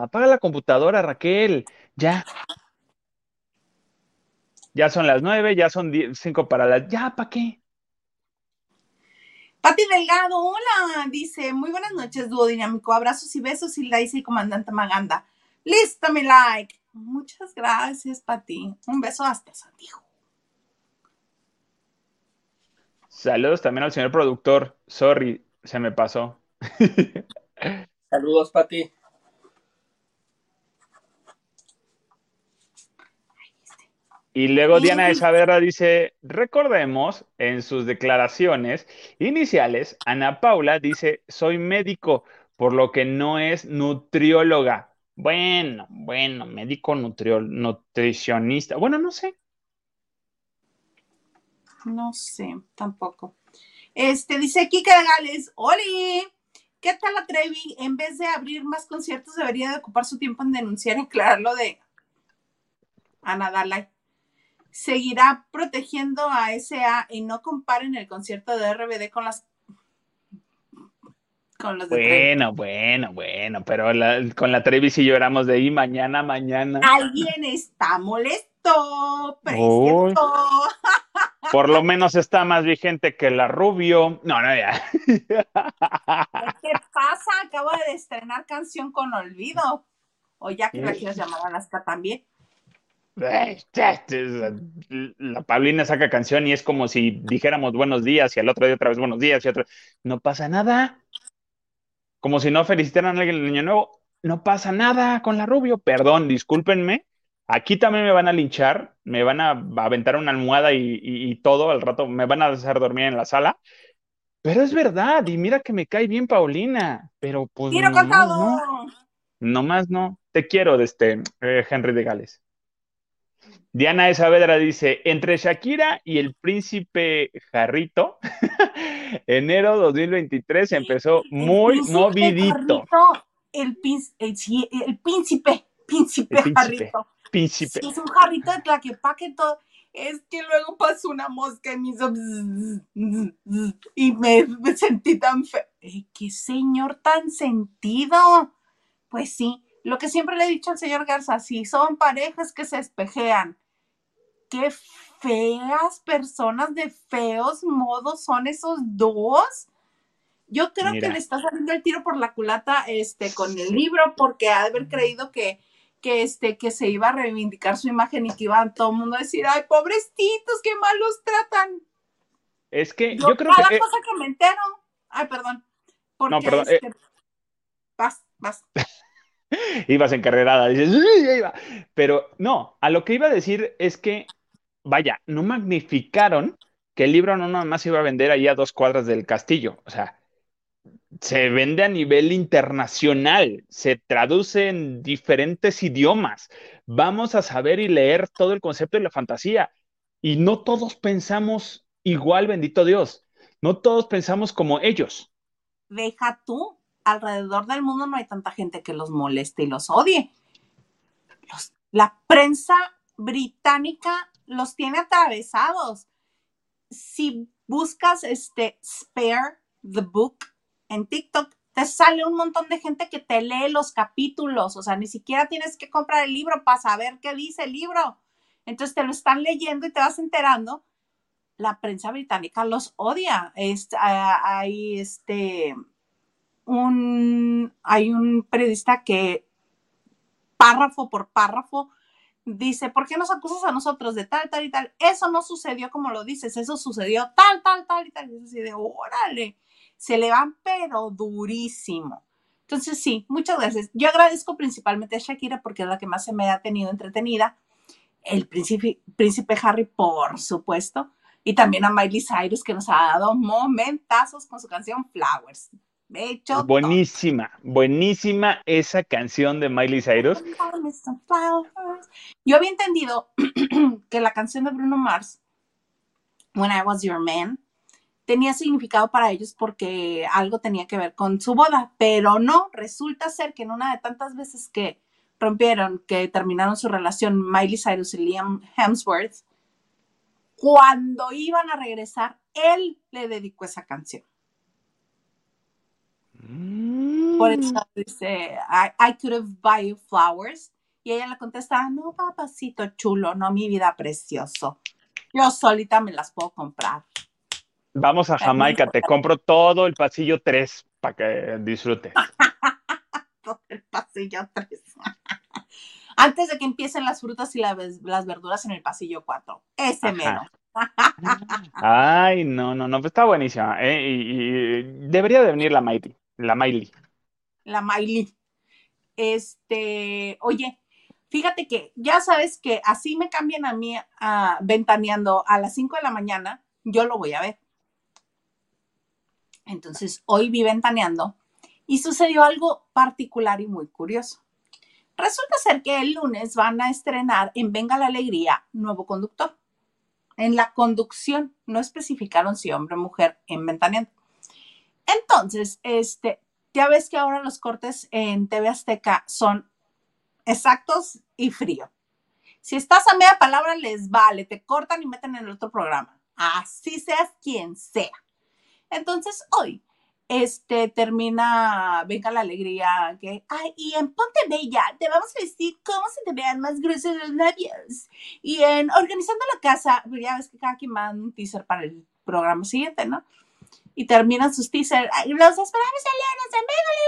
apaga la computadora, Raquel. Ya. Ya son las nueve, ya son cinco para las... Ya, ¿para qué? Pati Delgado, hola, dice, muy buenas noches, dúo dinámico, abrazos y besos, Hilda dice comandante Maganda. Listo, mi like. Muchas gracias, Pati. Un beso hasta Santiago. Saludos también al señor productor. Sorry, se me pasó. (laughs) Saludos, Pati. Y luego Diana de. Saavedra dice, recordemos, en sus declaraciones iniciales, Ana Paula dice, soy médico, por lo que no es nutrióloga. Bueno, bueno, médico nutricionista. Bueno, no sé. No sé, tampoco. Este, dice Kika Gales, ¡Oli! ¿Qué tal la Trevi? En vez de abrir más conciertos, debería de ocupar su tiempo en denunciar y aclarar lo de Ana Dalai. Seguirá protegiendo a SA y no comparen el concierto de RBD con las con los de Trevi. Bueno, bueno, bueno, pero la- con la Trevi sí lloramos de ahí mañana, mañana. Alguien está molesto, Uy. Por lo menos está más vigente que la Rubio. No, no, ya. ¿Qué pasa? Acabo de estrenar canción con olvido. O ya que la quieras llamar Alaska también. La Paulina saca canción y es como si dijéramos buenos días y al otro día otra vez buenos días y otro. No pasa nada. Como si no felicitaran a alguien el año nuevo. No pasa nada con la Rubio. Perdón, discúlpenme. Aquí también me van a linchar, me van a aventar una almohada y, y- y todo al rato, me van a hacer dormir en la sala. Pero es verdad, y mira que me cae bien Paulina, pero pues ¡Tiro nomás cantado! no, nomás no. Te quiero, de este eh, Henry de Gales. Diana de Saavedra dice, entre Shakira y el príncipe Jarrito, (laughs) enero 2023 empezó muy príncipe movidito. Jarrito, el, pin- el, el príncipe, príncipe, El príncipe. jarrito. Príncipe. Sí, es un jarrito de tlaquepaque todo. Es que luego pasó una mosca y me hizo bzz, bzz, bzz, y me, me sentí tan feo. Ey, ¡Qué señor tan sentido! Pues sí, lo que siempre le he dicho al señor Garza, si son parejas que se espejean, qué feas personas de feos modos son esos dos. Yo creo Mira. que le está saliendo el tiro por la culata este, con el libro porque ha de haber creído que, que, este, que se iba a reivindicar su imagen y que iba todo el mundo a decir, ay, pobrecitos, qué mal los tratan. Es que Yo, yo creo cada que... eh, cosa que me entero, ay, perdón, porque No, perdón, eh. este, vas, vas. (laughs) ibas encarrerada, dices, "Uy, ahí va". Pero no, a lo que iba a decir es que, vaya, no magnificaron que el libro no nada más iba a vender ahí a dos cuadras del castillo, o sea, se vende a nivel internacional, se traduce en diferentes idiomas, vamos a saber y leer todo el concepto de la fantasía, y no todos pensamos igual, bendito Dios, no todos pensamos como ellos. Deja tú, alrededor del mundo no hay tanta gente que los moleste y los odie. La prensa británica los tiene atravesados. si buscas este Spare the Book en TikTok, te sale un montón de gente que te lee los capítulos, o sea, ni siquiera tienes que comprar el libro para saber qué dice el libro. Entonces te lo están leyendo y te vas enterando. La prensa británica los odia. Es, hay este un hay un periodista que párrafo por párrafo dice, ¿por qué nos acusas a nosotros de tal, tal y tal? Eso no sucedió como lo dices, eso sucedió tal, tal, tal y tal. Y así órale, se le van pero durísimo. Entonces sí, muchas gracias. Yo agradezco principalmente a Shakira porque es la que más se me ha tenido entretenida. El príncipe, príncipe Harry, por supuesto. Y también a Miley Cyrus que nos ha dado momentazos con su canción Flowers. Hecho, buenísima, buenísima esa canción de Miley Cyrus. Yo había entendido (clears throat) que la canción de Bruno Mars, When I Was Your Man, tenía significado para ellos porque algo tenía que ver con su boda, pero no, resulta ser que en una de tantas veces que rompieron, que terminaron su relación Miley Cyrus y Liam Hemsworth, cuando iban a regresar, él le dedicó esa canción. Por eso mm. dice, I, could have buy you flowers. Y ella le contesta, no, papacito chulo, no, mi vida precioso. Yo solita me las puedo comprar. Vamos a Jamaica, te compro todo el pasillo 3 para que disfrutes. (laughs) todo el pasillo 3. (laughs) Antes de que empiecen las frutas y las verduras en el pasillo 4. Ese mero. Ay, no, no, no, pues está buenísima. ¿eh? Y, debería de venir la Miley. La Miley. La Miley. Este, oye, fíjate que ya sabes que así me cambian a mí a, ventaneando a las 5 de la mañana, yo lo voy a ver. Entonces, hoy vi ventaneando y sucedió algo particular y muy curioso. Resulta ser que el lunes van a estrenar en Venga la Alegría nuevo conductor. En la conducción no especificaron si hombre o mujer en ventaneando. Entonces, este, ya ves que ahora los cortes en TV Azteca son exactos y frío. Si estás a media palabra, les vale, te cortan y meten en el otro programa. Así seas quien sea. Entonces, hoy, este, termina, venga la alegría, que, ay, y en Ponte Bella te vamos a decir cómo se te vean más gruesos los labios. Y en Organizando la Casa, ya ves que cada quien manda un teaser para el programa siguiente, ¿no? Y terminan sus teasers. Los esperamos el lunes en Venga la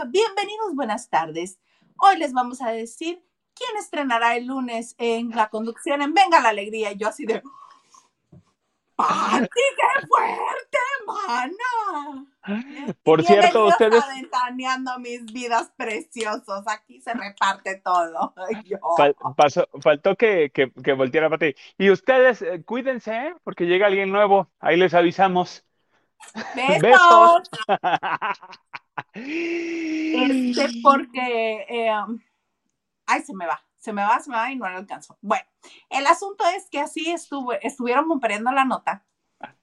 Alegría. Bienvenidos, buenas tardes. Hoy les vamos a decir quién estrenará el lunes en la conducción en Venga la Alegría. Y yo así de... ¡Pati, qué fuerte, mana! Por cierto, ustedes. ventaneando mis vidas preciosos. Aquí se reparte todo. (laughs) faltó que, que, que volteara Pati. Y ustedes, eh, cuídense, ¿eh? porque llega alguien nuevo. Ahí les avisamos. (laughs) Besos. este, porque. Eh, ay, se me va se me va, se me va y no lo alcanzo. Bueno, el asunto es que así estuvo, estuvieron bombardeando la nota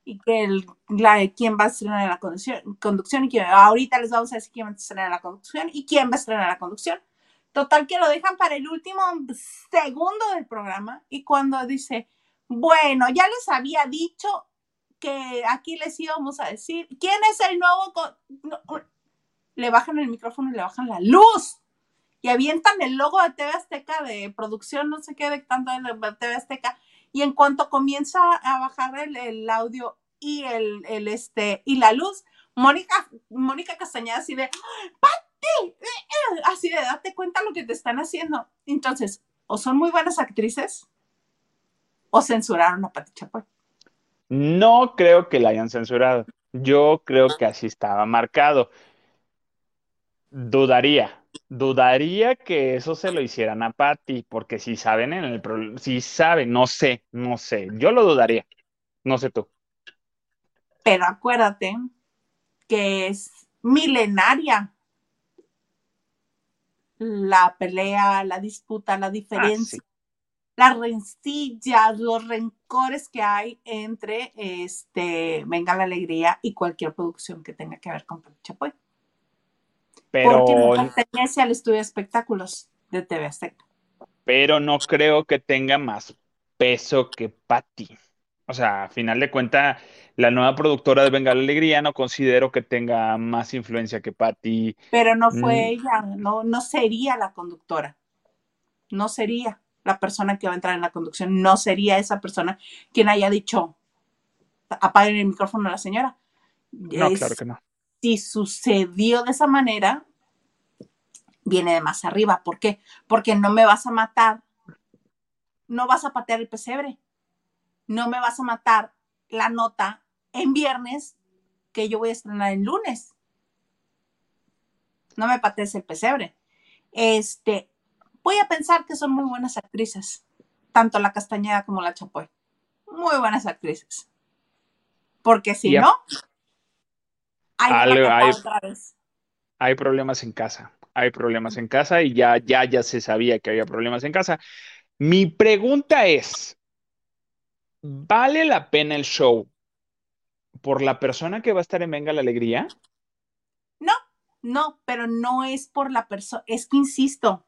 y que el, la, quién va a estrenar la conducción, conducción y quién, ahorita les vamos a decir quién va a estrenar la conducción y quién va a estrenar la conducción. Total que lo dejan para el último segundo del programa y cuando dice, bueno, ya les había dicho que aquí les íbamos a decir quién es el nuevo... le bajan el micrófono y le bajan la luz. Y avientan el logo de TV Azteca de producción, no sé qué, de tanto de TV Azteca, y en cuanto comienza a bajar el, audio y el, este, y la luz, Mónica, Mónica Castañeda así de, ¡Pati! Eh", así de, date cuenta lo que te están haciendo. Entonces, o son muy buenas actrices, o censuraron a Pati Chapoy. No creo que la hayan censurado. Yo creo que así estaba marcado. Dudaría, Dudaría que eso se lo hicieran a Patty, porque si saben en el si saben, no sé, no sé, yo lo dudaría, no sé tú. Pero acuérdate que es milenaria la pelea, la disputa, la diferencia, las rencillas, los rencores que hay entre este Venga la Alegría y cualquier producción que tenga que ver con Chapoy. Pero, porque no pertenece al estudio de espectáculos de TV Azteca. Pero no creo que tenga más peso que Patty. O sea, a final de cuentas, la nueva productora de Venga la Alegría no considero que tenga más influencia que Patty. Pero no fue Mm. ella, no, no sería la conductora. No sería la persona que va a entrar en la conducción. No sería esa persona quien haya dicho, apaguen el micrófono a la señora. No, Es- claro que no. Si sucedió de esa manera, viene de más arriba. ¿Por qué? Porque no me vas a matar, no vas a patear el pesebre, no me vas a matar la nota en viernes que yo voy a estrenar en lunes. No me patees el pesebre. Este, voy a pensar que son muy buenas actrices, tanto la Castañeda como la Chapoy. Muy buenas actrices. Porque si no, hay Algo- problemas en casa. Hay problemas en casa y ya, ya, ya se sabía que había problemas en casa. Mi pregunta es, ¿vale la pena el show por la persona que va a estar en Venga la Alegría? No, pero no es por la persona, es que insisto,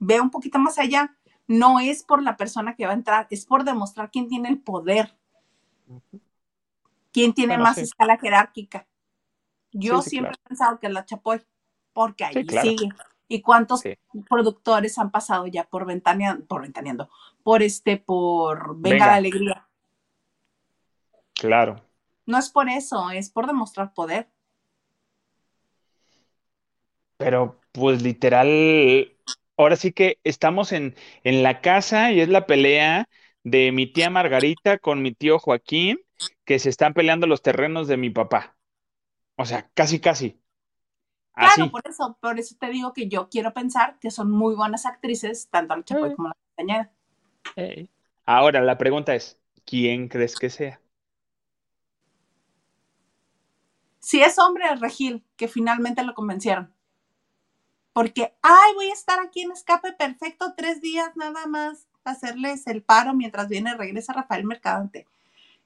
ve un poquito más allá, no es por la persona que va a entrar, es por demostrar quién tiene el poder, quién tiene Bueno, más sí. escala jerárquica. Yo Sí, sí, siempre claro. he pensado que la Chapoy, porque ahí Sí, claro. sigue. ¿Y cuántos productores han pasado ya por ventaneando, por ventaneando, por este, por Venga, Venga. la Alegría? Claro. No es por eso, es por demostrar poder. Pero pues literal, ahora sí que estamos en, en la casa y es la pelea de mi tía Margarita con mi tío Joaquín, que se están peleando los terrenos de mi papá. O sea, casi, casi. Así. Claro, por eso, por eso te digo que yo quiero pensar que son muy buenas actrices, tanto la Chapoy Eh. como la Castañeda. Ahora, la pregunta es, ¿quién crees que sea? Si es hombre, es Regil, que finalmente lo convencieron. Porque, ay, voy a estar aquí en escape perfecto tres días nada más, hacerles el paro mientras viene, regresa Rafael Mercadante.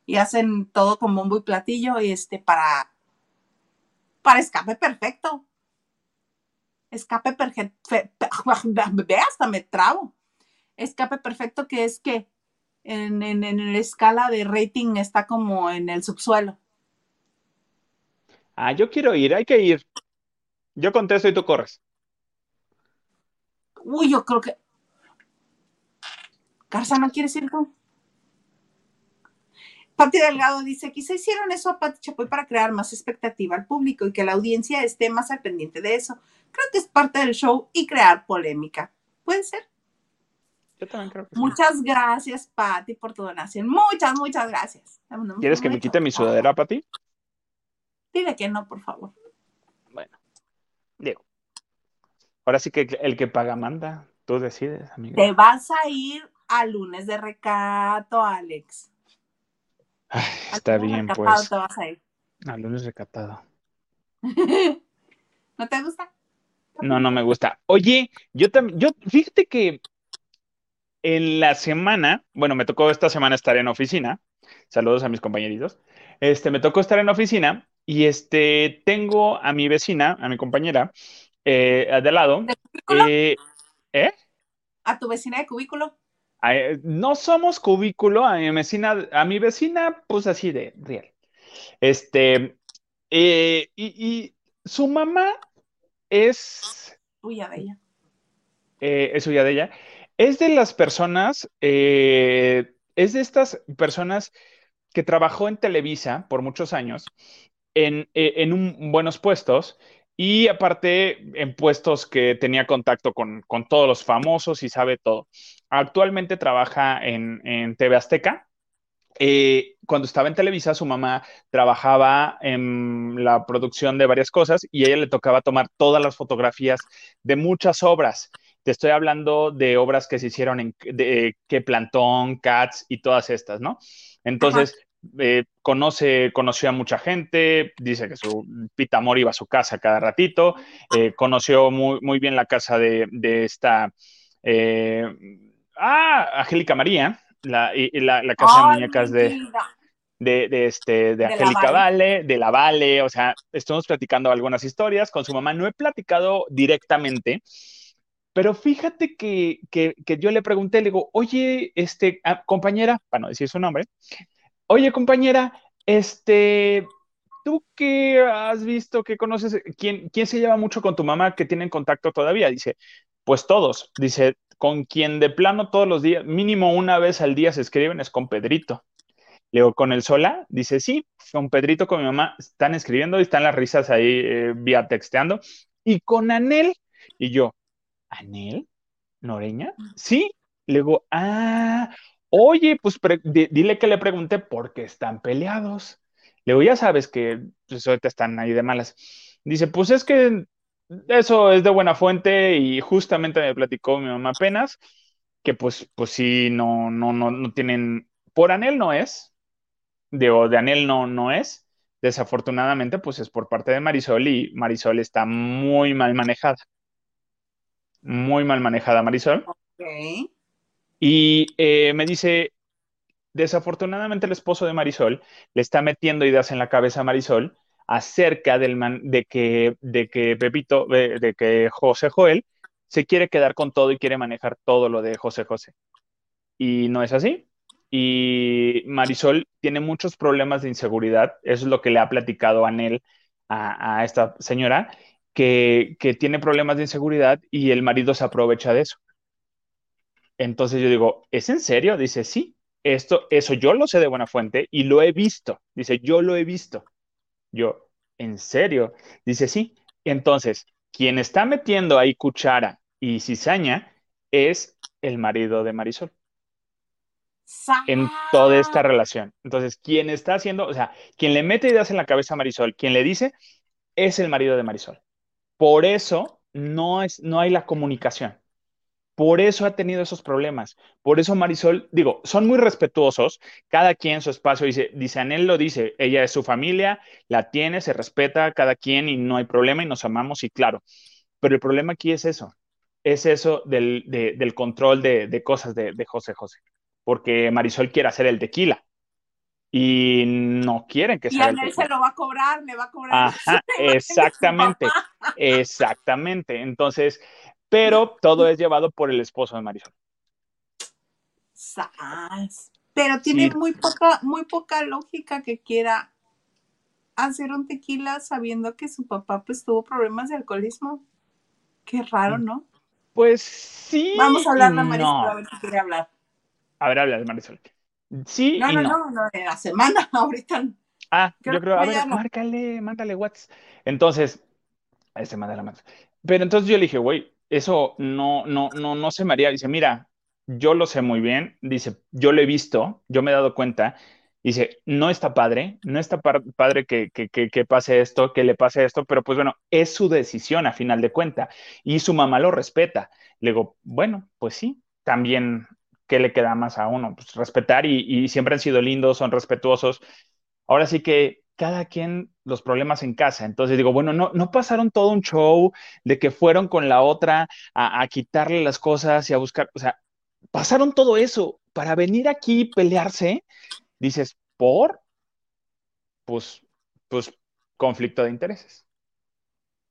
Y hacen todo con bombo y platillo, y este, para, para escape perfecto. Escape perfecto, (laughs) ve, hasta me trabo. Escape perfecto que es que en, en, en la escala de rating está como en el subsuelo. Ah, yo quiero ir, hay que ir. Yo contesto y tú corres. Uy, yo creo que. Garza, ¿no quieres ir tú? Pati Delgado dice: Quizá hicieron eso a Pati Chapoy para crear más expectativa al público y que la audiencia esté más al pendiente de eso. Creo que es parte del show y crear polémica. Puede ser. Yo también creo que sí. Muchas gracias, Pati, por tu donación. Muchas, muchas gracias. ¿Quieres que me quite mi sudadera, Pati? Dile que no, por favor. Bueno, digo. Ahora sí que el que paga manda. Tú decides, amigo. Te vas a ir a lunes de recato, Alex. Ay, está bien, pues. Te vas a ir. Al lunes recatado. (laughs) ¿No te gusta? No, no me gusta. Oye, yo también, yo, fíjate que en la semana, bueno, me tocó esta semana estar en oficina. Saludos a mis compañeritos. Este, me tocó estar en oficina y este, tengo a mi vecina, a mi compañera, eh, de lado. ¿De cubículo? Eh, ¿eh? ¿A tu vecina de cubículo? Ay, No somos cubículo, a mi vecina, a mi vecina, pues así de real. Este, eh, y, y su mamá es, Tuya de ella. eh, es suya de ella, es de las personas, eh, es de estas personas que trabajó en Televisa por muchos años, en, eh, en un- buenos puestos, y aparte en puestos que tenía contacto con, todos los famosos y sabe todo. Actualmente trabaja en, en TV Azteca. Eh, cuando estaba en Televisa, su mamá trabajaba en la producción de varias cosas y a ella le tocaba tomar todas las fotografías de muchas obras. Te estoy hablando de obras que se hicieron en de, que Plantón, Cats y todas estas, ¿no? Entonces, eh, conoce, conoció a mucha gente, dice que su Pita Amor iba a su casa cada ratito, eh, conoció muy, muy bien la casa de, de esta, eh, ah, Angélica María, la, y, la, la casa de muñecas de, de, de, este, de Angélica Vale. De la Vale, o sea, estamos platicando algunas historias con su mamá. No he platicado directamente, pero fíjate que, que, que yo le pregunté, le digo, oye, este, ah, compañera, para no decir su nombre, Oye, compañera, este, ¿tú qué has visto, qué conoces? ¿Quién, quién se lleva mucho con tu mamá que tienen contacto todavía? Dice, pues todos. Dice, con quien de plano todos los días, mínimo una vez al día se escriben es con Pedrito. Leo con el Sola, dice, sí, con Pedrito, con mi mamá, están escribiendo y están las risas ahí eh, vía texteando. Y con Anel, y yo, ¿Anel? ¿Noreña? Sí. Le digo, ah, oye, pues dile que le pregunté por qué están peleados. Le digo, ya sabes que pues, ahorita están ahí de malas. Dice, pues es que eso es de buena fuente y justamente me platicó mi mamá apenas que pues, pues sí, no, no, no, no tienen, por Anel no es, digo, de Anel no, no es, desafortunadamente pues es por parte de Marisol y Marisol está muy mal manejada, muy mal manejada Marisol. Y eh, me dice, desafortunadamente el esposo de Marisol le está metiendo ideas en la cabeza a Marisol acerca del de, que, de que Pepito, de, que José Joel se quiere quedar con todo y quiere manejar todo lo de José José. Y no es así. Y Marisol tiene muchos problemas de inseguridad. Eso es lo que le ha platicado Anel a, a esta señora, que, que tiene problemas de inseguridad y el marido se aprovecha de eso. Entonces yo digo, ¿es en serio? Dice, sí, esto, eso yo lo sé de buena fuente y lo he visto. Dice, yo lo he visto. Yo, ¿en serio? Dice, sí. Entonces, quien está metiendo ahí cuchara y cizaña es el marido de Marisol. En toda esta relación. Entonces, quien está haciendo, o sea, quien le mete ideas en la cabeza a Marisol, quien le dice, es el marido de Marisol. Por eso no, es, no hay la comunicación. Por eso ha tenido esos problemas. Por eso Marisol, digo, son muy respetuosos, cada quien su espacio, dice, dice Anel lo dice, ella es su familia, la tiene, se respeta cada quien y no hay problema y nos amamos y claro. Pero el problema aquí es eso, es eso del, control de, cosas de, José José, porque Marisol quiere hacer el tequila y no quieren que sea. Y Anel se lo va a cobrar, le va a cobrar. Ajá, (laughs) exactamente, exactamente. Entonces, pero todo es llevado por el esposo de Marisol. Pero tiene muy poca, muy poca lógica que quiera hacer un tequila sabiendo que su papá pues tuvo problemas de alcoholismo. Qué raro, ¿no? Pues sí. Vamos a hablar a Marisol a ver si quiere hablar. A ver, habla de Marisol. Sí. No, no, no, no, de la semana, (laughs) ahorita. Ah, yo creo, a ver, márcale, mándale WhatsApp. Entonces, a ese manda la. Pero entonces yo le dije, güey, eso no, no, no, no se me haría. Dice, mira, yo lo sé muy bien. Dice, yo lo he visto, yo me he dado cuenta. Dice, no está padre, no está padre que, que, pase esto, que le pase esto, pero pues bueno, es su decisión a final de cuenta y su mamá lo respeta. Le digo, bueno, pues sí, también, ¿qué le queda más a uno? Pues respetar y, y siempre han sido lindos, son respetuosos. Ahora sí que cada quien los problemas en casa. Entonces digo, bueno, no, no pasaron todo un show de que fueron con la otra a, quitarle las cosas y a buscar, o sea, pasaron todo eso para venir aquí y pelearse. Dices, ¿por? Pues, pues, conflicto de intereses.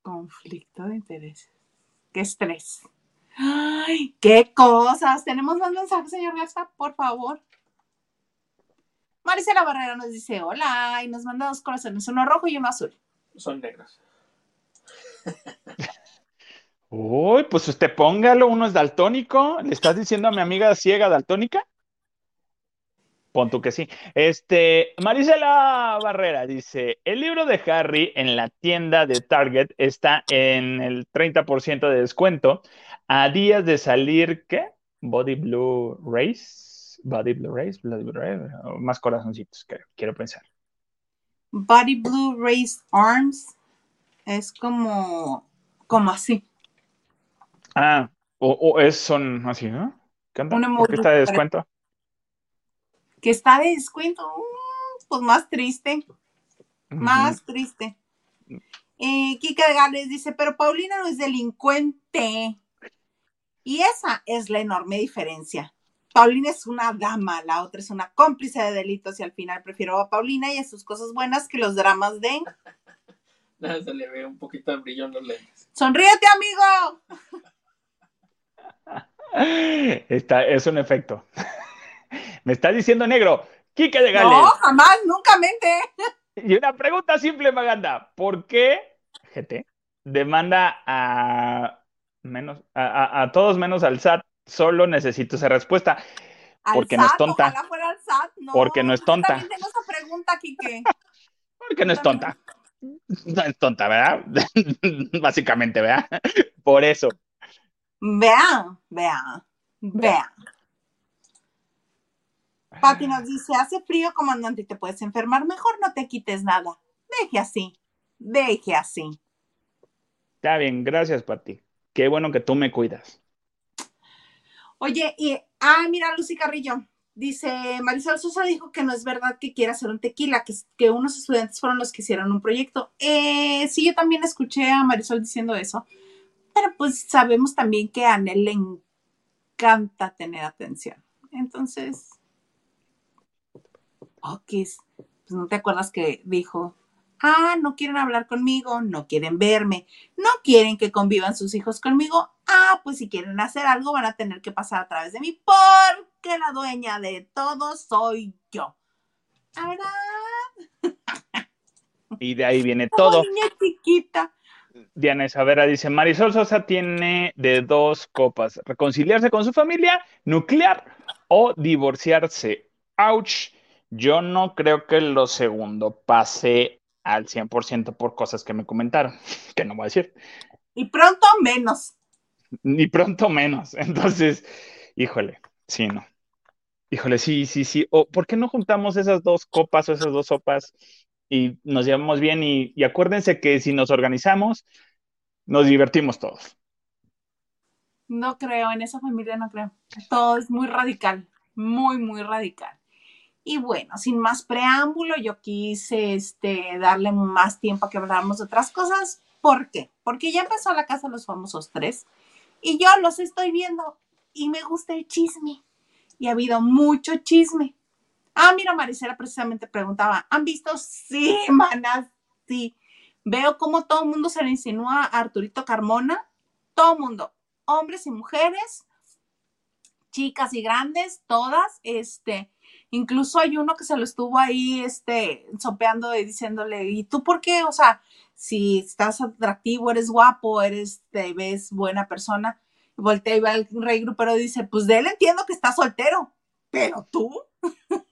Conflicto de intereses. Qué estrés. Ay, qué cosas. Tenemos más mensajes, señor Garza, por favor. Maricela Barrera nos dice hola y nos manda dos corazones, uno rojo y uno azul. Son negros. Uy, pues usted póngalo, uno es daltónico. ¿Le estás diciendo a mi amiga ciega daltónica? Pon tú que sí. Este, Marisela Barrera dice: El libro de Harry en la tienda de Target está en el 30% de descuento a días de salir, ¿qué? Body Blue Race. Body Blue Race, Bloody Blue Race, más corazoncitos, creo, quiero pensar. Body Blue Race Arms es como, como así. Ah, o, es, son así, ¿no? ¿Qué ¿Por qué está de descuento? Que está de descuento, mm, pues más triste, más triste. Eh, Kika Gales dice, pero Paulina no es delincuente. Y esa es la enorme diferencia. Paulina es una dama, la otra es una cómplice de delitos y al final prefiero a Paulina y a sus cosas buenas que los dramas de... (laughs) Nada, se le ve un poquito de brillo en los lentes. ¡Sonríete, amigo! (laughs) Está, es un efecto. (laughs) Me está diciendo negro, Quique de Gales. No, jamás, nunca mente. Y una pregunta simple, Maganda. ¿Por qué GT demanda a menos a, a- a todos menos al SAT? Solo necesito esa respuesta. Porque no es tonta. SAT. No, Porque no es tonta. tengo esa pregunta, Quique. (laughs) Porque no es tonta. No es tonta, ¿verdad? (laughs) Básicamente, ¿verdad? Por eso. Vea, vea, vea. Pati nos dice, hace frío, comandante, y te puedes enfermar. Mejor no te quites nada. Deje así, deje así. Está bien, gracias, Pati. Qué bueno que tú me cuidas. Oye, y, ah, mira, Lucy Carrillo. Dice, Marisol Sosa dijo que no es verdad que quiera hacer un tequila, que, que unos estudiantes fueron los que hicieron un proyecto. Eh, sí, yo también escuché a Marisol diciendo eso, pero pues sabemos también que a Anel le encanta tener atención. Entonces, Okis, pues no te acuerdas que dijo, ah, no quieren hablar conmigo, no quieren verme, no quieren que convivan sus hijos conmigo, ah, pues si quieren hacer algo van a tener que pasar a través de mí porque la dueña de todo soy yo. Verdad, Y de ahí viene como todo. niña chiquita. Diana Isabera dice, Marisol Sosa tiene de dos copas, reconciliarse con su familia, nuclear o divorciarse. Ouch, yo no creo que lo segundo pase al 100% por cosas que me comentaron, (laughs) que no voy a decir, Y pronto menos. Ni pronto menos. (laughs) Entonces, híjole, sí, no. Híjole, sí, sí, sí. O, ¿por qué no juntamos esas dos copas o esas dos sopas y nos llevamos bien? Y, acuérdense que si nos organizamos, nos divertimos todos. No creo, en esa familia no creo. Todo es muy radical, muy, muy radical. Y bueno, sin más preámbulo, yo quise este, darle más tiempo a que habláramos de otras cosas. ¿Por qué? Porque ya empezó la casa de los famosos tres y yo los estoy viendo y me gusta el chisme. Y ha habido mucho chisme. Ah, mira, Maricela precisamente preguntaba, ¿han visto? Sí, manas, sí. Veo cómo todo el mundo se le insinúa a Arturito Carmona. Todo el mundo, hombres y mujeres, chicas y grandes, todas, este, incluso hay uno que se lo estuvo ahí, este, sopeando y diciéndole, ¿y tú por qué? O sea, si estás atractivo, eres guapo, eres, te ves buena persona, voltea y va el rey grupero y dice, pues de él entiendo que está soltero, pero tú. (laughs)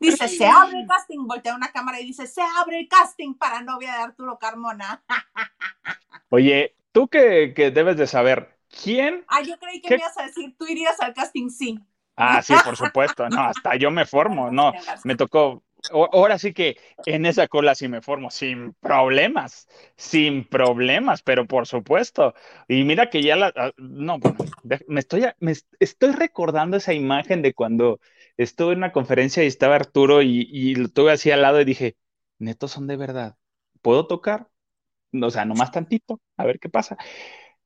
dice, se abre el casting, voltea una cámara y dice, se abre el casting para novia de Arturo Carmona. (laughs) Oye, tú que, que debes de saber, ¿quién? Ah, yo creí que ¿Qué? me ibas a decir, tú irías al casting, sí. Ah, sí, por supuesto. No, hasta yo me formo, no, (laughs) me tocó. Ahora sí que en esa cola sí me formo, sin problemas, sin problemas, pero por supuesto. Y mira que ya la, ah, no, bueno, me estoy, a- me est- estoy recordando esa imagen de cuando estuve en una conferencia y estaba Arturo y, y lo tuve así al lado y dije, netos son de verdad, ¿puedo tocar? O sea, nomás tantito, a ver qué pasa.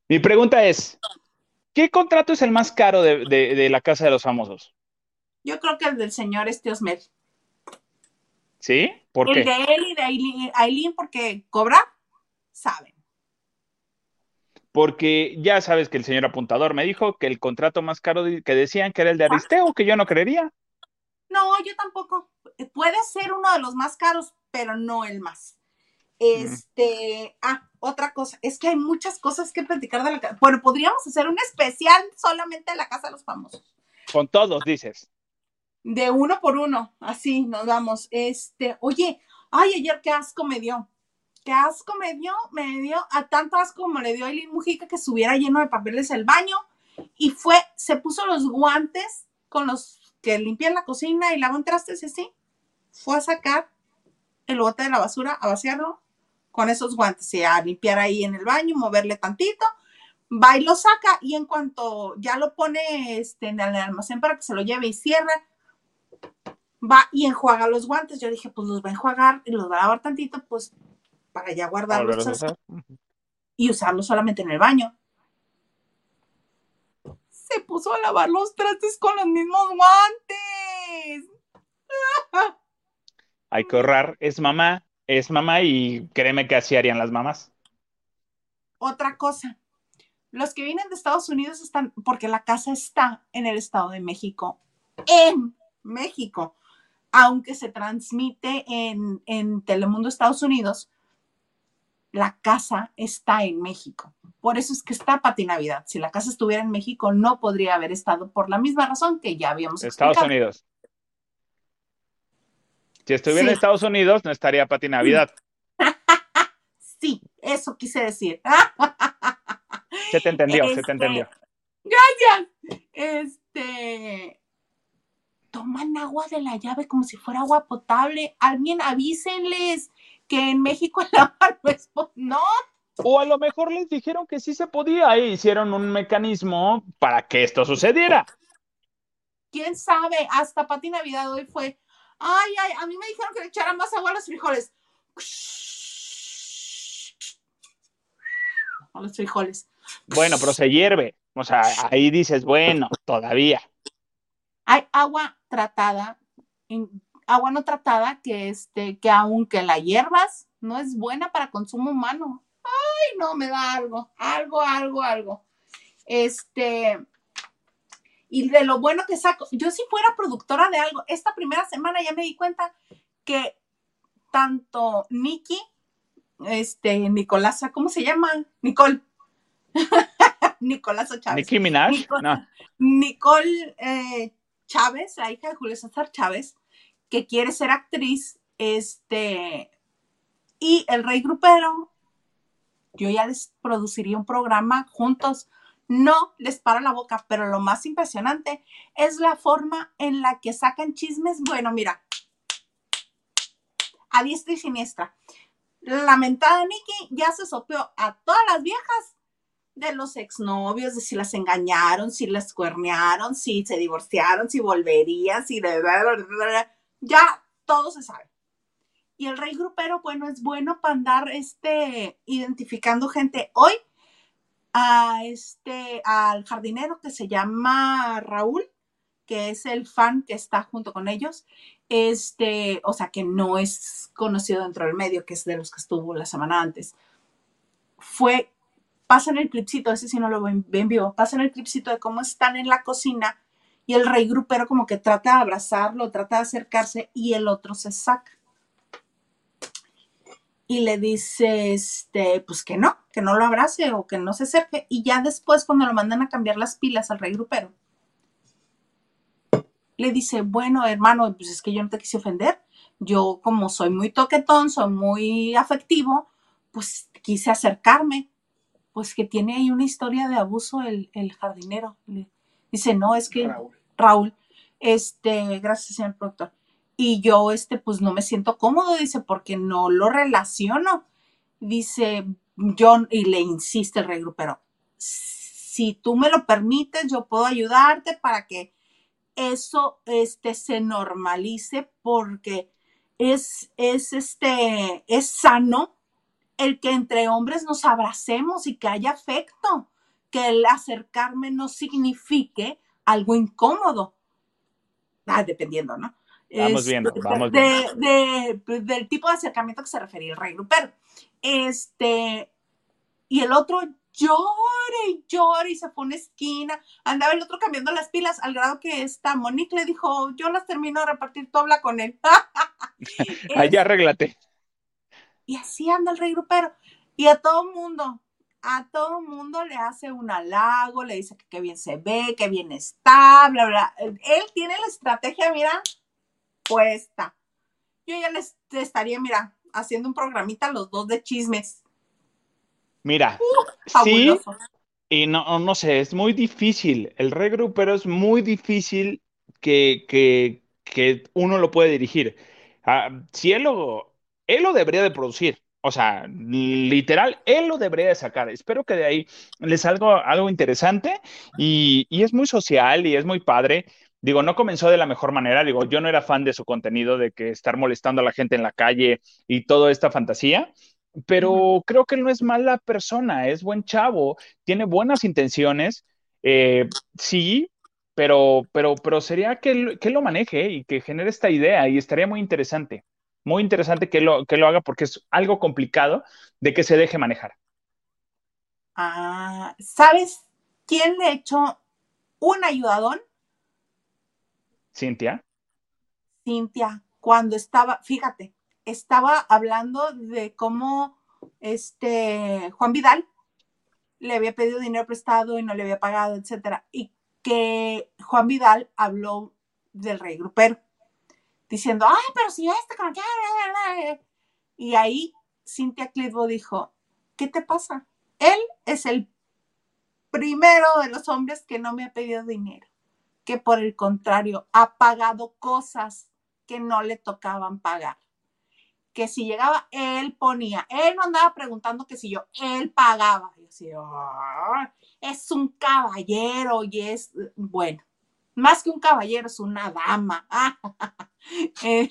Mi pregunta es, ¿qué contrato es el más caro de, de- de la Casa de los Famosos? Yo creo que el del señor este Osmel. ¿Sí? ¿Por el qué? de él y de Aileen, Aileen, porque cobrar, saben. Porque ya sabes que el señor apuntador me dijo que el contrato más caro que decían que era el de Aristeo, que yo no creería. No, yo tampoco. Puede ser uno de los más caros, pero no el más. Este, ah, otra cosa, es que hay muchas cosas que platicar de la casa. Bueno, podríamos hacer un especial solamente de la casa de los famosos. Con todos, dices. De uno por uno, así nos vamos. Este, oye, ay, ayer qué asco me dio. Qué asco me dio, me dio a tanto asco como le dio a Eileen Mujica que estuviera lleno de papeles el baño y fue, se puso los guantes con los que limpian la cocina y lavan trastes y así. Fue a sacar el bote de la basura, a vaciarlo con esos guantes y a limpiar ahí en el baño, moverle tantito, va y lo saca y en cuanto ya lo pone este, en el almacén para que se lo lleve y cierra, va y enjuaga los guantes. Yo dije, pues los va a enjuagar y los va a lavar tantito, pues para ya guardarlos así, y usarlos solamente en el baño. Se puso a lavar los trastes con los mismos guantes. Hay que ahorrar. Es mamá, es mamá y créeme que así harían las mamás. Otra cosa, los que vienen de Estados Unidos están, porque la casa está en el Estado de México, en México, aunque se transmite en, en Telemundo Estados Unidos, la casa está en México. Por eso es que está Pati Navidad. Si la casa estuviera en México, no podría haber estado por la misma razón que ya habíamos Estados explicado. Unidos. Si estuviera en. Estados Unidos, no estaría Pati Navidad. (laughs) Sí, eso quise decir. (laughs) Se te entendió, se Este, te entendió. Este, toman agua de la llave como si fuera agua potable. Alguien avísenles que en México el agua no es no. O a lo mejor les dijeron que sí se podía e hicieron un mecanismo para que esto sucediera. quién sabe, hasta Pati Navidad hoy fue, ay, ay, a mí me dijeron que le echara más agua a los frijoles. A los frijoles. Bueno, pero se hierve. O sea, ahí dices, bueno, todavía. Hay agua tratada, agua no tratada, que este, que aunque la hierbas, no es buena para consumo humano. Ay, no, me da algo, algo, algo, algo. Este, y de lo bueno que saco, yo si fuera productora de algo, esta primera semana ya me di cuenta que tanto Nikki, este, Nicolasa, ¿cómo se llama? Nicole. (laughs) Nicolasa Chávez. Nicki Minaj. Nico- No, Nicole eh, Chávez, la hija de Julio César Chávez, que quiere ser actriz, este, y el Rey Grupero, yo ya les produciría un programa juntos. No les para la boca, pero lo más impresionante es la forma en la que sacan chismes. Bueno, mira, a diestra y siniestra. La lamentada Nikki ya se sopeó a todas las viejas de los exnovios, de si las engañaron, si las cuernearon, si se divorciaron, si volverían, si de ya todo se sabe. Y el rey grupero, bueno, es bueno para andar este, identificando gente. Hoy, a este, al jardinero que se llama Raúl, que es el fan que está junto con ellos, este, o sea, que no es conocido dentro del medio, que es de los que estuvo la semana antes, fue pasan el clipcito, ese sí no lo ven, ven vivo, pasan el clipcito de cómo están en la cocina y el rey grupero como que trata de abrazarlo, trata de acercarse y el otro se saca. Y le dice, este, pues que no, que no lo abrace o que no se acerque. Y ya después, cuando lo mandan a cambiar las pilas al rey grupero, le dice, bueno, hermano, pues es que yo no te quise ofender. Yo, como soy muy toquetón, soy muy afectivo, pues quise acercarme pues que tiene ahí una historia de abuso el, el jardinero. Le- dice, no, es que Raúl. Raúl, este, gracias, señor productor. Y yo, este, pues no me siento cómodo, dice, porque no lo relaciono. Dice, yo, y le insiste el regrupero, si tú me lo permites, yo puedo ayudarte para que eso, este, se normalice, porque es, es, este, es sano el que entre hombres nos abracemos y que haya afecto, que el acercarme no signifique algo incómodo. Ah, dependiendo, ¿no? Vamos viendo, vamos de- de- de- del tipo de acercamiento que se refería el rey grupero. Este, y el otro llore y llore y se fue a una esquina. Andaba el otro cambiando las pilas al grado que esta Monique le dijo, yo las termino de repartir, tú habla con él. (laughs) allá arréglate. Y así anda el rey grupero. Y a todo mundo, a todo mundo le hace un halago, le dice que qué bien se ve, que bien está, bla, bla. Él tiene la estrategia, mira, puesta. Yo ya les estaría, mira, haciendo un programita los dos de chismes. Mira, sí, Fabuloso. y no, no sé, es muy difícil. El regrupero es muy difícil que, que, que uno lo puede dirigir. Ah, si él lo, él lo debería de producir. O sea, literal, él lo debería de sacar. Espero que de ahí le salga algo interesante y, y es muy social y es muy padre. Digo, no comenzó de la mejor manera. Digo, yo no era fan de su contenido, de que estar molestando a la gente en la calle y toda esta fantasía, pero creo que él no es mala persona, es buen chavo, tiene buenas intenciones. eh, sí, pero, pero, pero sería que él, que él lo maneje y que genere esta idea y estaría muy interesante. Muy interesante que lo, que lo haga porque es algo complicado de que se deje manejar. Ah, ¿sabes quién le echó un ayudadón? Cintia. Cintia, cuando estaba, fíjate, estaba hablando de cómo este Juan Vidal le había pedido dinero prestado y no le había pagado, etcétera, y que Juan Vidal habló del rey grupero, diciendo, ay, pero si este, como. Y ahí Cintia Clitbo dijo, ¿qué te pasa? Él es el primero de los hombres que no me ha pedido dinero, que por el contrario ha pagado cosas que no le tocaban pagar. Que si llegaba, él ponía, él no andaba preguntando que si yo, él pagaba. Y así, "Ah, es un caballero y es, bueno, más que un caballero, es una dama. (laughs) Eh,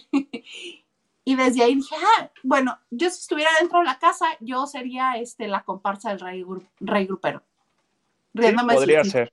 y desde ahí dije, ah, bueno, yo si estuviera dentro de la casa, yo sería este, la comparsa del rey, rey grupero. Riéndome podría ser.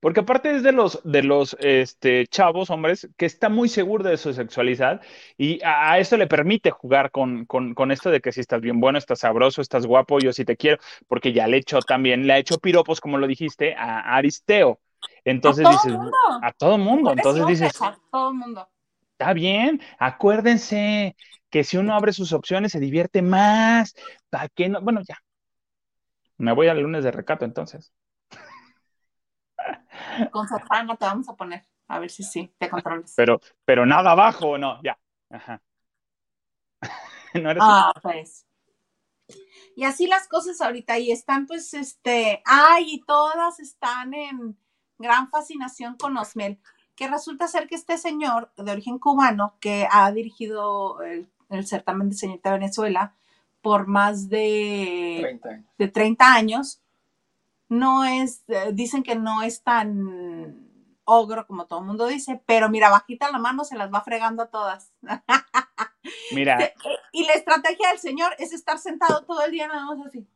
Porque aparte es de los, de los este, chavos, hombres, que está muy seguro de su sexualidad y a, a eso le permite jugar con, con, con esto de que si estás bien bueno, estás sabroso, estás guapo, yo sí te quiero, porque ya le he hecho también, le ha hecho piropos, como lo dijiste, a Aristeo. Entonces todo dices, mundo. a todo mundo. Entonces dices, a todo mundo. Está bien, acuérdense que si uno abre sus opciones se divierte más. ¿Para qué no? Bueno, ya. Me voy al lunes de recato entonces. Con sotana te vamos a poner. A ver si sí, te controlas. Pero, pero nada abajo, no, ya. Ajá. (laughs) No eres Ah, pues. Y así las cosas ahorita y están pues este, ay, y todas están en gran fascinación con Osmel, que resulta ser que este señor de origen cubano que ha dirigido el, el certamen de señorita Venezuela por más de 30 años. de 30 años, no es, eh, dicen que no es tan ogro como todo el mundo dice, pero mira, bajita la mano se las va fregando a todas. (laughs) Mira, y la estrategia del señor es estar sentado todo el día nada más así.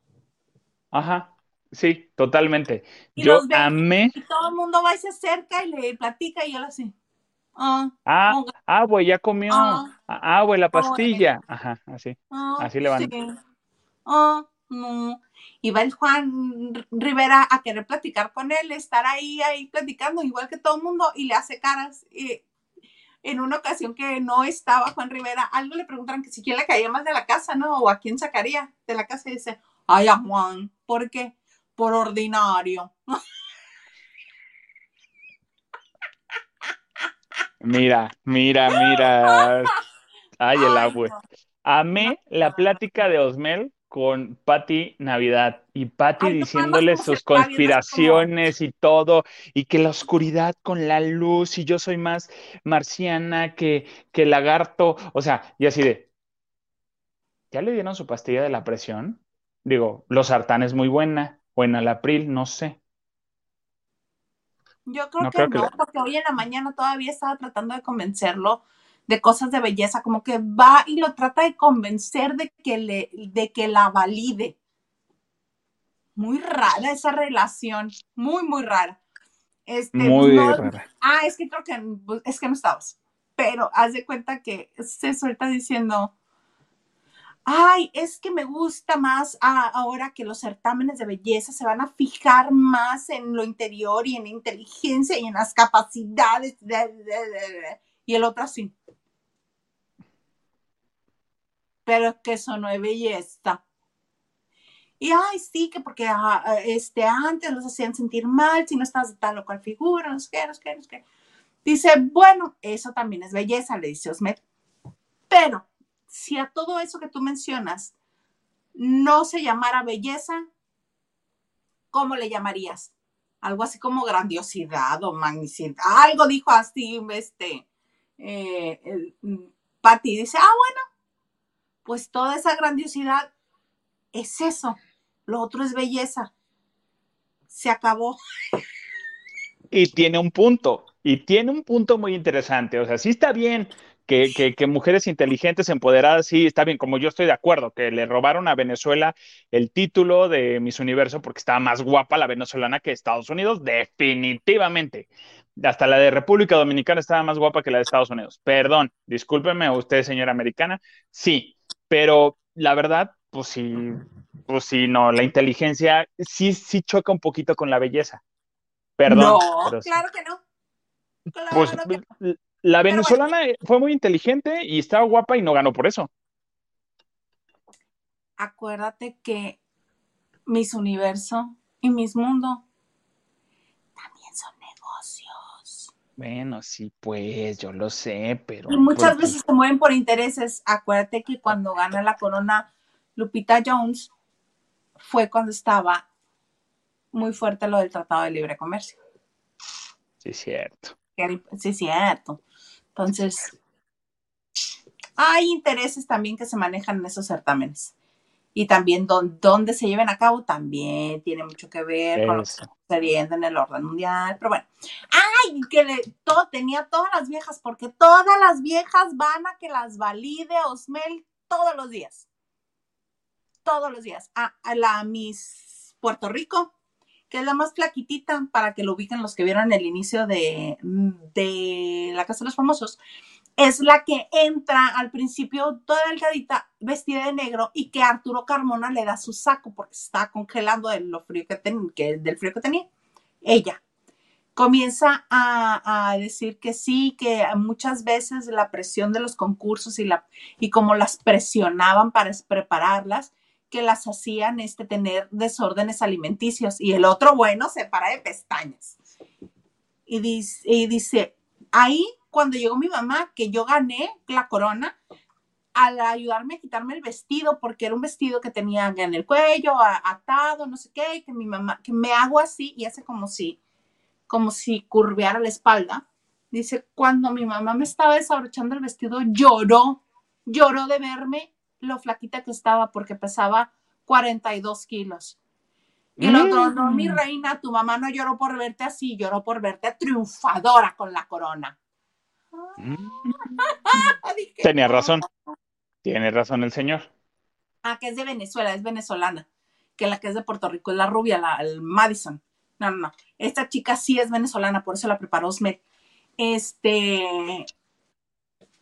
ajá, sí, totalmente. Y Yo ve- amé. Y todo el mundo va y se acerca y le platica y él así. Ah, Ah, oh, ah, güey, ya comió. Ah. Ah, güey, la pastilla. Ajá, así. ah, Así le van. sí. No. Y va el Juan Rivera a querer platicar con él, estar ahí, ahí platicando, igual que todo el mundo, y le hace caras. Y en una ocasión que no estaba Juan Rivera, algo le preguntaron que si quién le caía más de la casa, ¿no? O a quién sacaría de la casa y dice, ay, a Juan, ¿por qué? Por ordinario. (laughs) Mira, mira, mira. (laughs) Ay, el no. Amé la plática de Osmel con Patti Navidad y Ay, no, diciéndole sus como- conspiraciones y todo, y que la oscuridad con la luz, y yo soy más marciana que, que lagarto, o sea, y así de, ¿ya le dieron su pastilla de la presión? Digo, los sartán es muy buena, o en Alapril, no sé. Yo creo No que creo no, porque hoy en la mañana todavía estaba tratando de convencerlo de cosas de belleza, como que va y lo trata de convencer de que le, de que la valide. Muy rara esa relación, muy, muy rara. Este, Muy no- rara. Ah, es que creo que pues, es que no estabas. Pero haz de cuenta que se suelta diciendo, ay, es que me gusta más a- ahora que los certámenes de belleza se van a fijar más en lo interior y en la inteligencia y en las capacidades. de- de- de- de". Y el otro así. Pero es que eso no es belleza. Y ay, sí, que porque este, antes los hacían sentir mal si no estás de tal o cual figura, no sé qué, no sé qué, no sé qué. Dice, bueno, eso también es belleza, le dice Osmed. Pero si a todo eso que tú mencionas no se llamara belleza, ¿cómo le llamarías? Algo así como grandiosidad o magnicidad. Algo dijo así, este, eh, mm. Dice, ah, bueno, pues toda esa grandiosidad es eso. Lo otro es belleza. Se acabó. Y tiene un punto, y tiene un punto muy interesante. O sea, sí está bien que, mujeres inteligentes, empoderadas, sí está bien, como yo estoy de acuerdo, que le robaron a Venezuela el título de Miss Universo porque estaba más guapa la venezolana que Estados Unidos, definitivamente. Hasta la de República Dominicana estaba más guapa que la de Estados Unidos. Perdón, discúlpeme usted, señora americana. Sí, pero la verdad, pues sí, pues sí, no, la inteligencia sí, sí choca un poquito con la belleza. Perdón, no, sí. claro que no. Claro Pues que no. La venezolana fue muy inteligente y estaba guapa y no ganó por eso. Acuérdate que Miss Universo y Miss Mundo también son negocios. Bueno, sí, pues, yo lo sé, pero. Y muchas pues, veces se mueven por intereses. Acuérdate que cuando gana la corona Lupita Jones fue cuando estaba muy fuerte lo del Tratado de Libre Comercio. Sí, cierto. Sí, cierto. Entonces, hay intereses también que se manejan en esos certámenes. Y también don- dónde se lleven a cabo también tiene mucho que ver con lo que está Eso. sucediendo en el orden mundial. Pero bueno, ay, que le, todo, tenía todas las viejas, porque todas las viejas van a que las valide Osmel todos los días. Todos los días. A, a la Miss Puerto Rico, que es la más flaquitita, para que lo ubiquen los que vieron el inicio de, de La Casa de los Famosos, es la que entra al principio toda delgadita, vestida de negro, y que Arturo Carmona le da su saco porque estaba congelando de lo frío que ten- que- del frío que tenía. Ella comienza a, a decir que sí, que muchas veces la presión de los concursos y, la, y como las presionaban para prepararlas, que las hacían este, tener desórdenes alimenticios. Y el otro, bueno, se para de pestañas. Y dice, y dice, ahí cuando llegó mi mamá, que yo gané la corona, al ayudarme a quitarme el vestido, porque era un vestido que tenía en el cuello, atado, no sé qué, y que mi mamá, que me hago así y hace como si, como si curveara la espalda. Dice, cuando mi mamá me estaba desabrochando el vestido, lloró, lloró de verme lo flaquita que estaba porque pesaba 42 kilos. Y el otro, no, mi reina, tu mamá no lloró por verte así, lloró por verte triunfadora con la corona. Mm. Ah, dije, Tenía razón. Tiene razón el señor. Ah, que es de Venezuela, es venezolana. Que la que es de Puerto Rico es la rubia, la el Madison. No, no, no. Esta chica sí es venezolana, por eso la preparó Osmed. Este.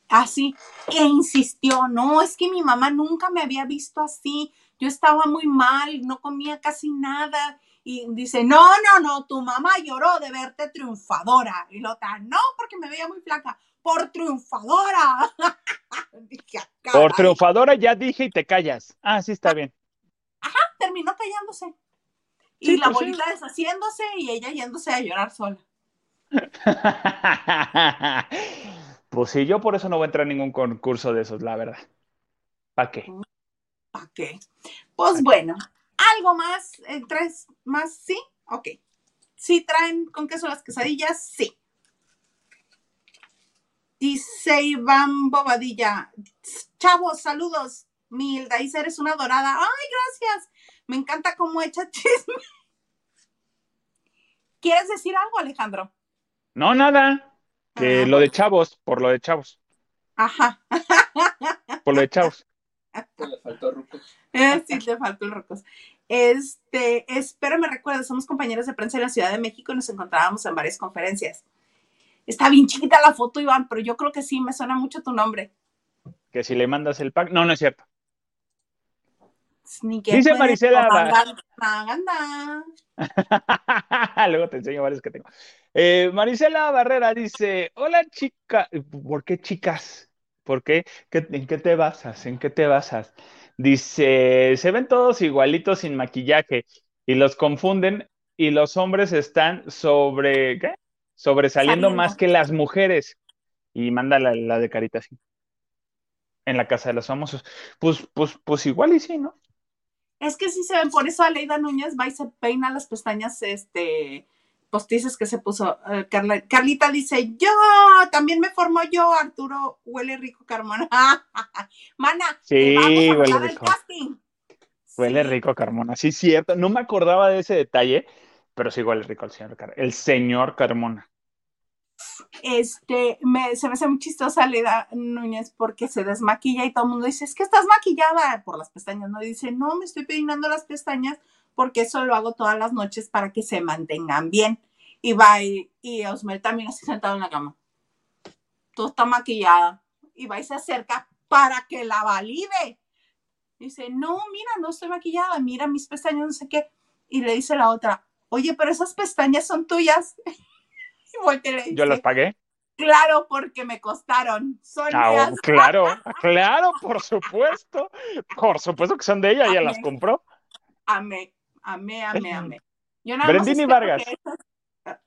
Así. E insistió, no, es que mi mamá nunca me había visto así. Yo estaba muy mal, no comía casi nada. Y dice, no, no, no, tu mamá lloró de verte triunfadora. Y la otra, no, porque me veía muy flaca. Por triunfadora. (laughs) Dije, "Ah, Por caray". triunfadora ya dije y te callas. Ah, sí, está bien. terminó callándose. Y Sí, la pues sí. bolita deshaciéndose y ella yéndose a llorar sola. (laughs) Pues sí, yo por eso no voy a entrar en ningún concurso de esos, la verdad. ¿Para qué? ¿Para qué? Pues bueno, algo más, eh, ¿traes más? ¿Sí? Ok. ¿Sí traen con queso las quesadillas? Sí. Dice Iván Bobadilla, chavos, saludos. Milda, Isa, eres una dorada. Ay, gracias. Me encanta cómo echa (laughs) chisme. ¿Quieres decir algo, Alejandro? No, nada. Que Ah, lo de chavos, por lo de chavos, Ajá. por lo de chavos. Que le faltó Ruco. Eh, sí, te faltó el rocos. Este, espero me recuerdes, somos compañeros de prensa en la Ciudad de México y nos encontrábamos en varias conferencias. Está bien chiquita la foto, Iván, pero yo creo que sí, me suena mucho tu nombre. Que si le mandas el pack. No, no es cierto. Ni que Dice Marisela, propaganda. (laughs) Luego te enseño varios que tengo. Eh, Marisela Barrera dice: Hola, chica. ¿Por qué chicas? ¿Por qué? ¿Qué- ¿En qué te basas? ¿En qué te basas? Dice: Se ven todos igualitos sin maquillaje y los confunden y los hombres están sobre, ¿qué? Sobresaliendo Saliendo. más que las mujeres. Y manda la, la de carita así. En la casa de los famosos. Pues, pues, pues igual y sí, ¿no? Es que sí se ven, por eso Aleida Núñez va y se peina las pestañas, este, postizas que se puso. Carla- Carlita dice, yo, también me formo yo, Arturo, huele rico, Carmona. (laughs) Mana, Sí, te vamos a huele el rico. casting. Huele Sí. rico, Carmona. Sí, cierto. No me acordaba de ese detalle, pero sí huele rico el señor, Car- el señor Carmona. este, me, se me hace muy chistosa Leda Núñez porque se desmaquilla y todo el mundo dice, es que estás maquillada por las pestañas, ¿no? Y dice, no, me estoy peinando las pestañas porque eso lo hago todas las noches para que se mantengan bien. Y va y, y Osmel también así sentado en la cama. Todo está maquillada. Y va y se acerca para que la valide. Dice, no, mira, no estoy maquillada, mira mis pestañas, no sé qué. Y le dice la otra, oye, pero esas pestañas son tuyas. (laughs) Y voltea Yo las pagué. Claro, porque me costaron. Son Ah, mías. claro, (laughs) claro, por supuesto. Por supuesto que son de ella, ella las compró. Amé, amé, amé, amé. Yo nada Brendini Vargas. que esas-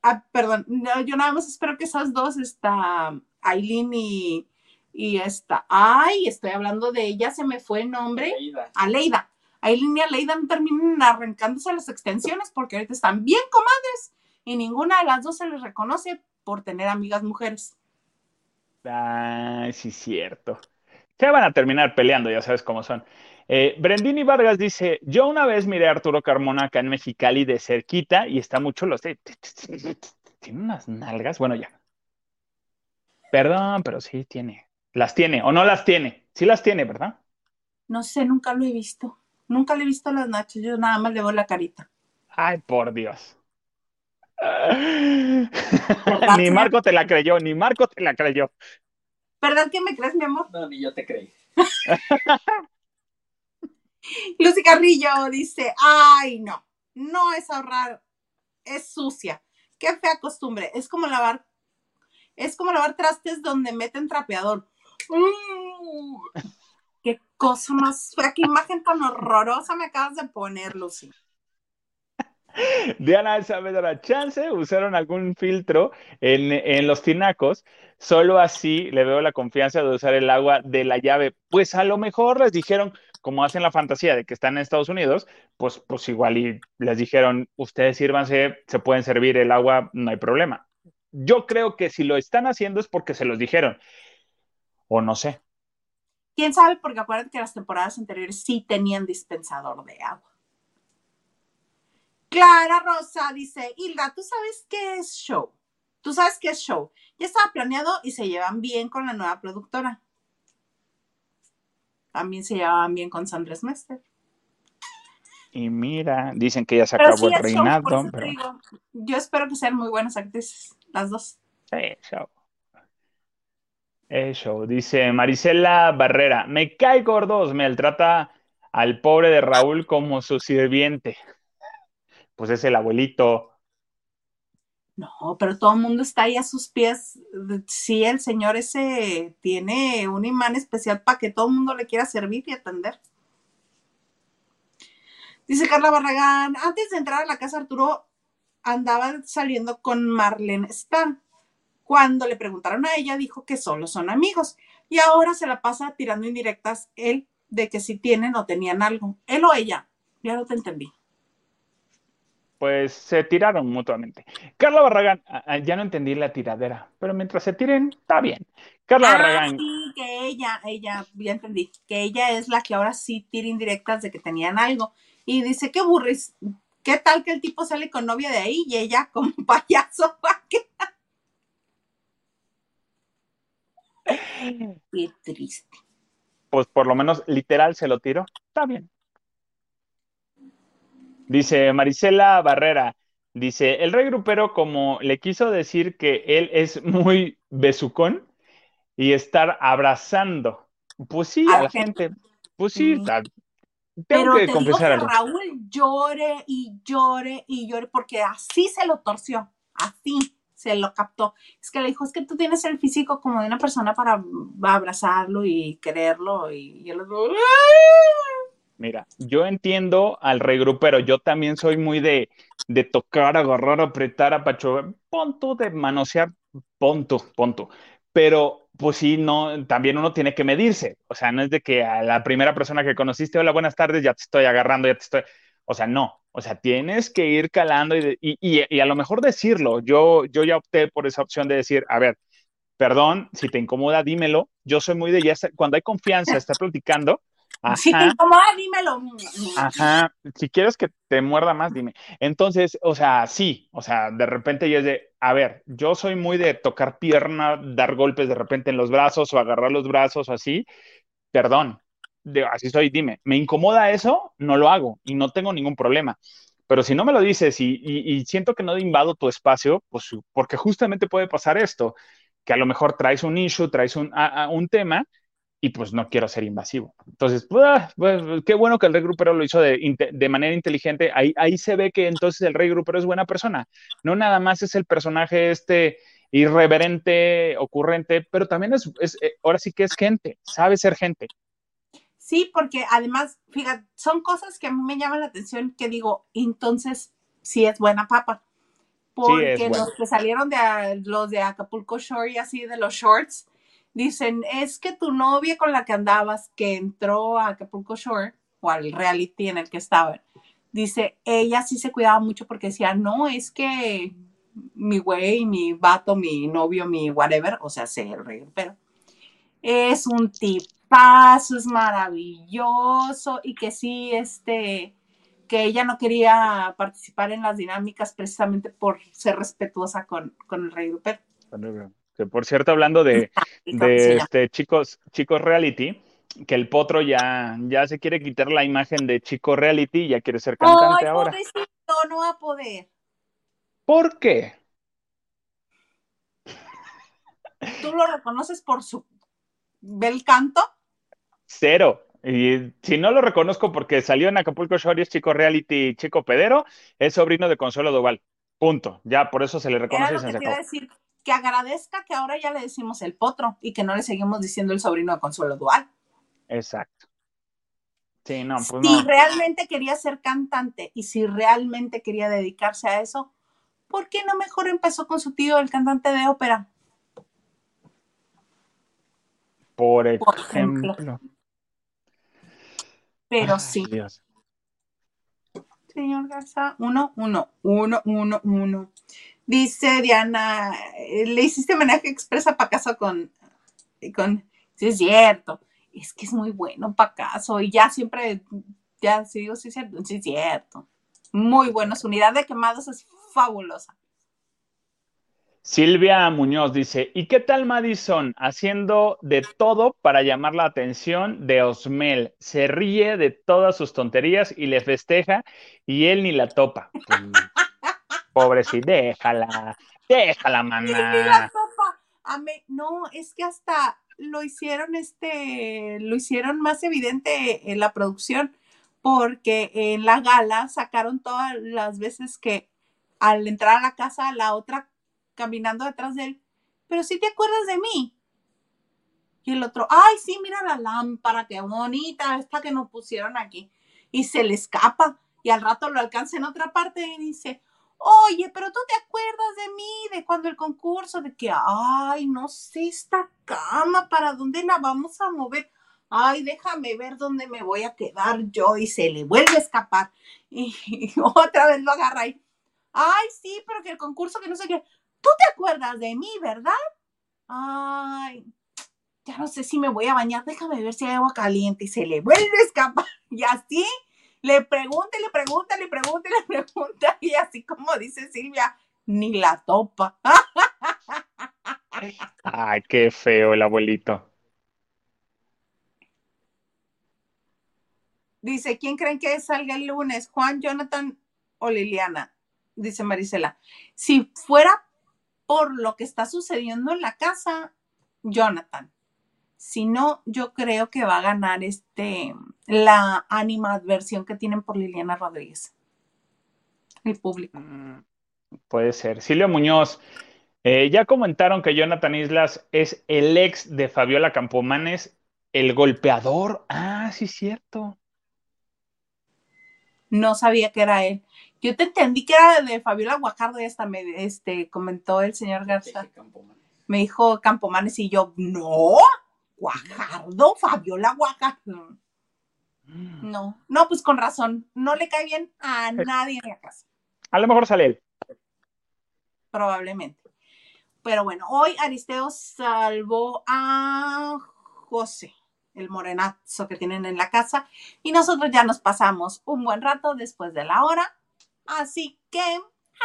ah, perdón, no, yo nada más espero que esas dos, esta Aileen y, y esta. Ay, estoy hablando de ella, se me fue el nombre. Leida. Aleida. Aileen y Aleida no terminen arrancándose las extensiones porque ahorita están bien comadres y ninguna de las dos se les reconoce por tener amigas mujeres. Ay, sí, cierto. Se van a terminar peleando, ya sabes cómo son. Eh, Brendini Vargas dice: Yo una vez miré a Arturo Carmona acá en Mexicali de cerquita y está muy chulo. Este- (laughs) Tiene unas nalgas. Bueno, ya. Perdón, pero sí tiene. Las tiene o no las tiene. Sí las tiene, ¿verdad? No sé, nunca lo he visto. Nunca le he visto las nachas, yo nada más le veo la carita. Ay, por Dios. ¿Verdad, (laughs) Ni? Marco te la creyó, ni Marco te la creyó. ¿Verdad que me crees, mi amor? No, ni yo te creí. (laughs) (laughs) Lucy Carrillo dice, ay, no, no es ahorrar, es sucia. Qué fea costumbre. Es como lavar, es como lavar trastes donde meten trapeador. Mm. Qué cosa más fea, qué imagen tan horrorosa me acabas de poner, Lucy. Diana Saavedra, chance usaron algún filtro en, en los tinacos, solo así le veo la confianza de usar el agua de la llave. Pues a lo mejor les dijeron, como hacen la fantasía de que están en Estados Unidos, pues, pues igual y les dijeron, ustedes sírvanse, se pueden servir el agua, no hay problema. Yo creo que si lo están haciendo es porque se los dijeron, o no sé. ¿Quién sabe? Porque acuérdate que las temporadas anteriores sí tenían dispensador de agua. Clara Rosa dice, Hilda, ¿tú sabes qué es show? ¿Tú sabes qué es show? Ya estaba planeado y se llevan bien con la nueva productora. También se llevaban bien con Sandra Smester. Y mira, dicen que ya se Pero acabó sí el reinado, eso pero yo espero que sean muy buenas actrices, las dos. Sí, show. Es show. Dice Marisela Barrera, me cae gordos, me trata al pobre de Raúl como su sirviente. Pues es el abuelito. No, pero todo el mundo está ahí a sus pies. Sí, el señor ese tiene un imán especial para que todo el mundo le quiera servir y atender. Dice Carla Barragán, antes de entrar a la casa Arturo andaba saliendo con Marlene Stan. Cuando le preguntaron a ella, dijo que solo son amigos. Y ahora se la pasa tirando indirectas él de que si tienen o tenían algo. Él o ella. Ya no te entendí. Pues se tiraron mutuamente. Carla Barragán, ah, ah, ya no entendí la tiradera, pero mientras se tiren, está bien. Carla Ah, Barragán, sí, que ella, ella, ya entendí, que ella es la que ahora sí tira indirectas de que tenían algo. Y dice, qué burris, ¿qué tal que el tipo sale con novia de ahí y ella (laughs) como payaso? ¿Qué? (laughs) Qué triste. pues por lo menos literal se lo tiró. Está bien. Dice Marisela Barrera, dice, el rey grupero como le quiso decir que él es muy besucón y estar abrazando. Pues sí, A a la gente. Pues sí, Mm. ta- tengo Pero que te digo confesar que algo. Raúl llore y llore y llore porque así se lo torció, así se lo captó. Es que le dijo, es que tú tienes el físico como de una persona para abrazarlo y quererlo y, y él Mira, yo entiendo al rey grupero, yo también soy muy de, de tocar, agarrar, apretar, apachugar, pon tú de manosear, pon tú. Pero pues sí, no, también uno tiene que medirse, o sea, no es de que a la primera persona que conociste, hola, buenas tardes, ya te estoy agarrando, ya te estoy, o sea, no, o sea, tienes que ir calando y, de- y, y- y a lo mejor decirlo, yo, yo ya opté por esa opción de decir, a ver, perdón, si te incomoda, dímelo, yo soy muy de ya, cuando hay confianza, está platicando, Si te incomoda, dímelo. Ajá, si quieres que te muerda más, dime. Entonces, o sea, sí, o sea, de repente yo es de, a ver, yo soy muy de tocar pierna, dar golpes de repente en los brazos o agarrar los brazos o así, perdón, de, así soy, dime, ¿me incomoda eso? No lo hago y no tengo ningún problema. Pero si no me lo dices y, y- y siento que no invado tu espacio, pues porque justamente puede pasar esto, que a lo mejor traes un issue, traes un, a- a- un tema y pues no quiero ser invasivo. Entonces, pues, pues, qué bueno que el rey grupero lo hizo de, manera inteligente. Ahí, ahí se ve que entonces el rey grupero es buena persona. No nada más es el personaje este irreverente, ocurrente, pero también es, es eh, ahora sí que es gente, sabe ser gente. Sí, porque además, fíjate, son cosas que a mí me llaman la atención que digo, entonces sí es buena papa. Porque los que salieron de los de Acapulco Shore y así de los shorts, dicen, es que tu novia con la que andabas, que entró a Acapulco Shore, o al reality en el que estaban, dice, ella sí se cuidaba mucho porque decía, no, es que mi güey, mi vato, mi novio, mi whatever, o sea, sé el rey, pero es un tipazo, es maravilloso y que sí, este, que ella no quería participar en las dinámicas precisamente por ser respetuosa con, con el rey Rupert. Que por cierto, hablando de, ¿Y cómo se de este, chicos, chicos reality, que el potro ya, ya se quiere quitar la imagen de chico reality y ya quiere ser cantante Ay, ahora. pobrecito, no va a poder. ¿Por qué? ¿Tú lo reconoces por su bel canto? Cero. Y si no lo reconozco porque salió en Acapulco Shore y es chico reality, chico pedero, es sobrino de Consuelo Duval. Punto. Ya por eso se le Era reconoce y lo se que te iba a acabó. decir, que agradezca que ahora ya le decimos el potro y que no le seguimos diciendo el sobrino de Consuelo Dual. Exacto. Sí, no, pues si no. realmente quería ser cantante y si realmente quería dedicarse a eso, ¿por qué no mejor empezó con su tío, el cantante de ópera? Por Por ejemplo. ejemplo. Pero Ay, sí, Dios. señor Garza, uno, uno, uno, uno, uno. Dice Diana, eh, le hiciste homenaje expresa Pacaso con, con, sí es cierto, es que es muy bueno Pacaso y ya siempre, ya sí digo, sí es cierto, sí es cierto. Muy bueno, su unidad de quemados es fabulosa. Silvia Muñoz dice, ¿y qué tal Madison haciendo de todo para llamar la atención de Osmel? Se ríe de todas sus tonterías y le festeja y él ni la topa. (laughs) Pobrecita, déjala, déjala, (laughs) maná. no, es que hasta lo hicieron este, lo hicieron más evidente en la producción, porque en la gala sacaron todas las veces que al entrar a la casa, la otra caminando detrás de él, pero si te acuerdas de mí. Y el otro, ay, sí, mira la lámpara, qué bonita esta que nos pusieron aquí. Y se le escapa, y al rato lo alcanza en otra parte y dice, Oye, pero tú te acuerdas de mí, de cuando el concurso, de que, ay, no sé, esta cama, ¿para dónde la vamos a mover? Ay, déjame ver dónde me voy a quedar yo y se le vuelve a escapar. Y, (laughs) y otra vez lo agarra ahí. Ay, sí, pero que el concurso, que no sé qué. Tú te acuerdas de mí, ¿verdad? Ay, ya no sé si me voy a bañar, déjame ver si hay agua caliente y se le vuelve a escapar. (laughs) Y así le pregunta, y le pregunta, le pregunta, y le (laughs) pregunta, y así como dice Silvia, ni la topa. Ay, qué feo el abuelito. Dice, ¿quién creen que salga el lunes? ¿Juan, Jonathan o Liliana? Dice Marisela. Si fuera por lo que está sucediendo en la casa, Jonathan. Si no, yo creo que va a ganar este la animadversión que tienen por Liliana Rodríguez. El público. Mm, Puede ser. Silvia Muñoz, eh, ya comentaron que Jonathan Islas es el ex de Fabiola Campomanes, el golpeador. Ah, sí, cierto. No sabía que era él. Yo te entendí que era de Fabiola Guajardo y hasta me este, comentó el señor Garza. Me dijo Campomanes y yo, no, Guajardo, Fabiola Guajardo. No, no, pues con razón. No le cae bien a nadie en la casa, A lo mejor sale él. probablemente. Pero bueno, hoy Aristeo salvó a José, el morenazo que tienen en la casa, y nosotros ya nos pasamos un buen rato después de la hora. Así que,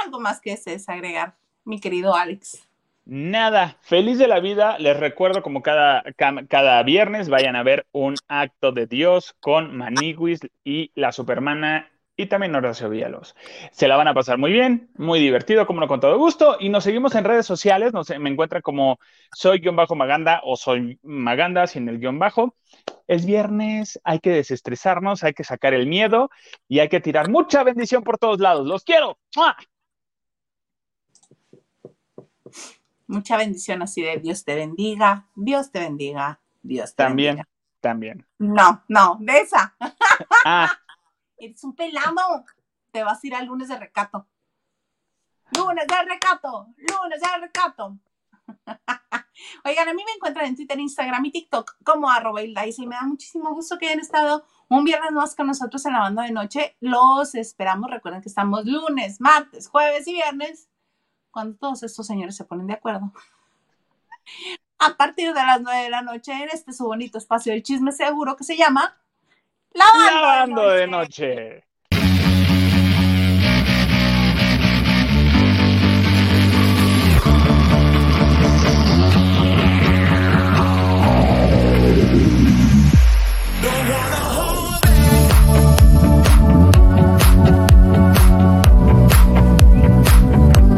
algo más que es agregar, mi querido Alex. Nada, feliz de la vida. Les recuerdo como cada, cada viernes vayan a ver un acto de Dios con Maniguis y la Supermana y también Horacio Villalobos. Se la van a pasar muy bien, muy divertido, como no con todo gusto. Y nos seguimos en redes sociales. Nos, me encuentran como soy guion bajo Maganda o soy Maganda sin el guion bajo. Es viernes, hay que desestresarnos, hay que sacar el miedo y hay que tirar mucha bendición por todos lados. ¡Los quiero! Mucha bendición así de Dios te bendiga, Dios te bendiga, Dios te También, bendiga. también. No, no, de esa. Ah, (laughs) Eres un pelamo. Te vas a ir al lunes de recato. Lunes de recato, lunes de recato. (laughs) Oigan, a mí me encuentran en Twitter, Instagram y TikTok como arroba y me da muchísimo gusto que hayan estado un viernes más con nosotros en la banda de noche. Los esperamos. Recuerden que estamos lunes, martes, jueves y viernes, cuando todos estos señores se ponen de acuerdo. A partir de las nueve de la noche en este su bonito espacio del chisme seguro que se llama lavando de noche.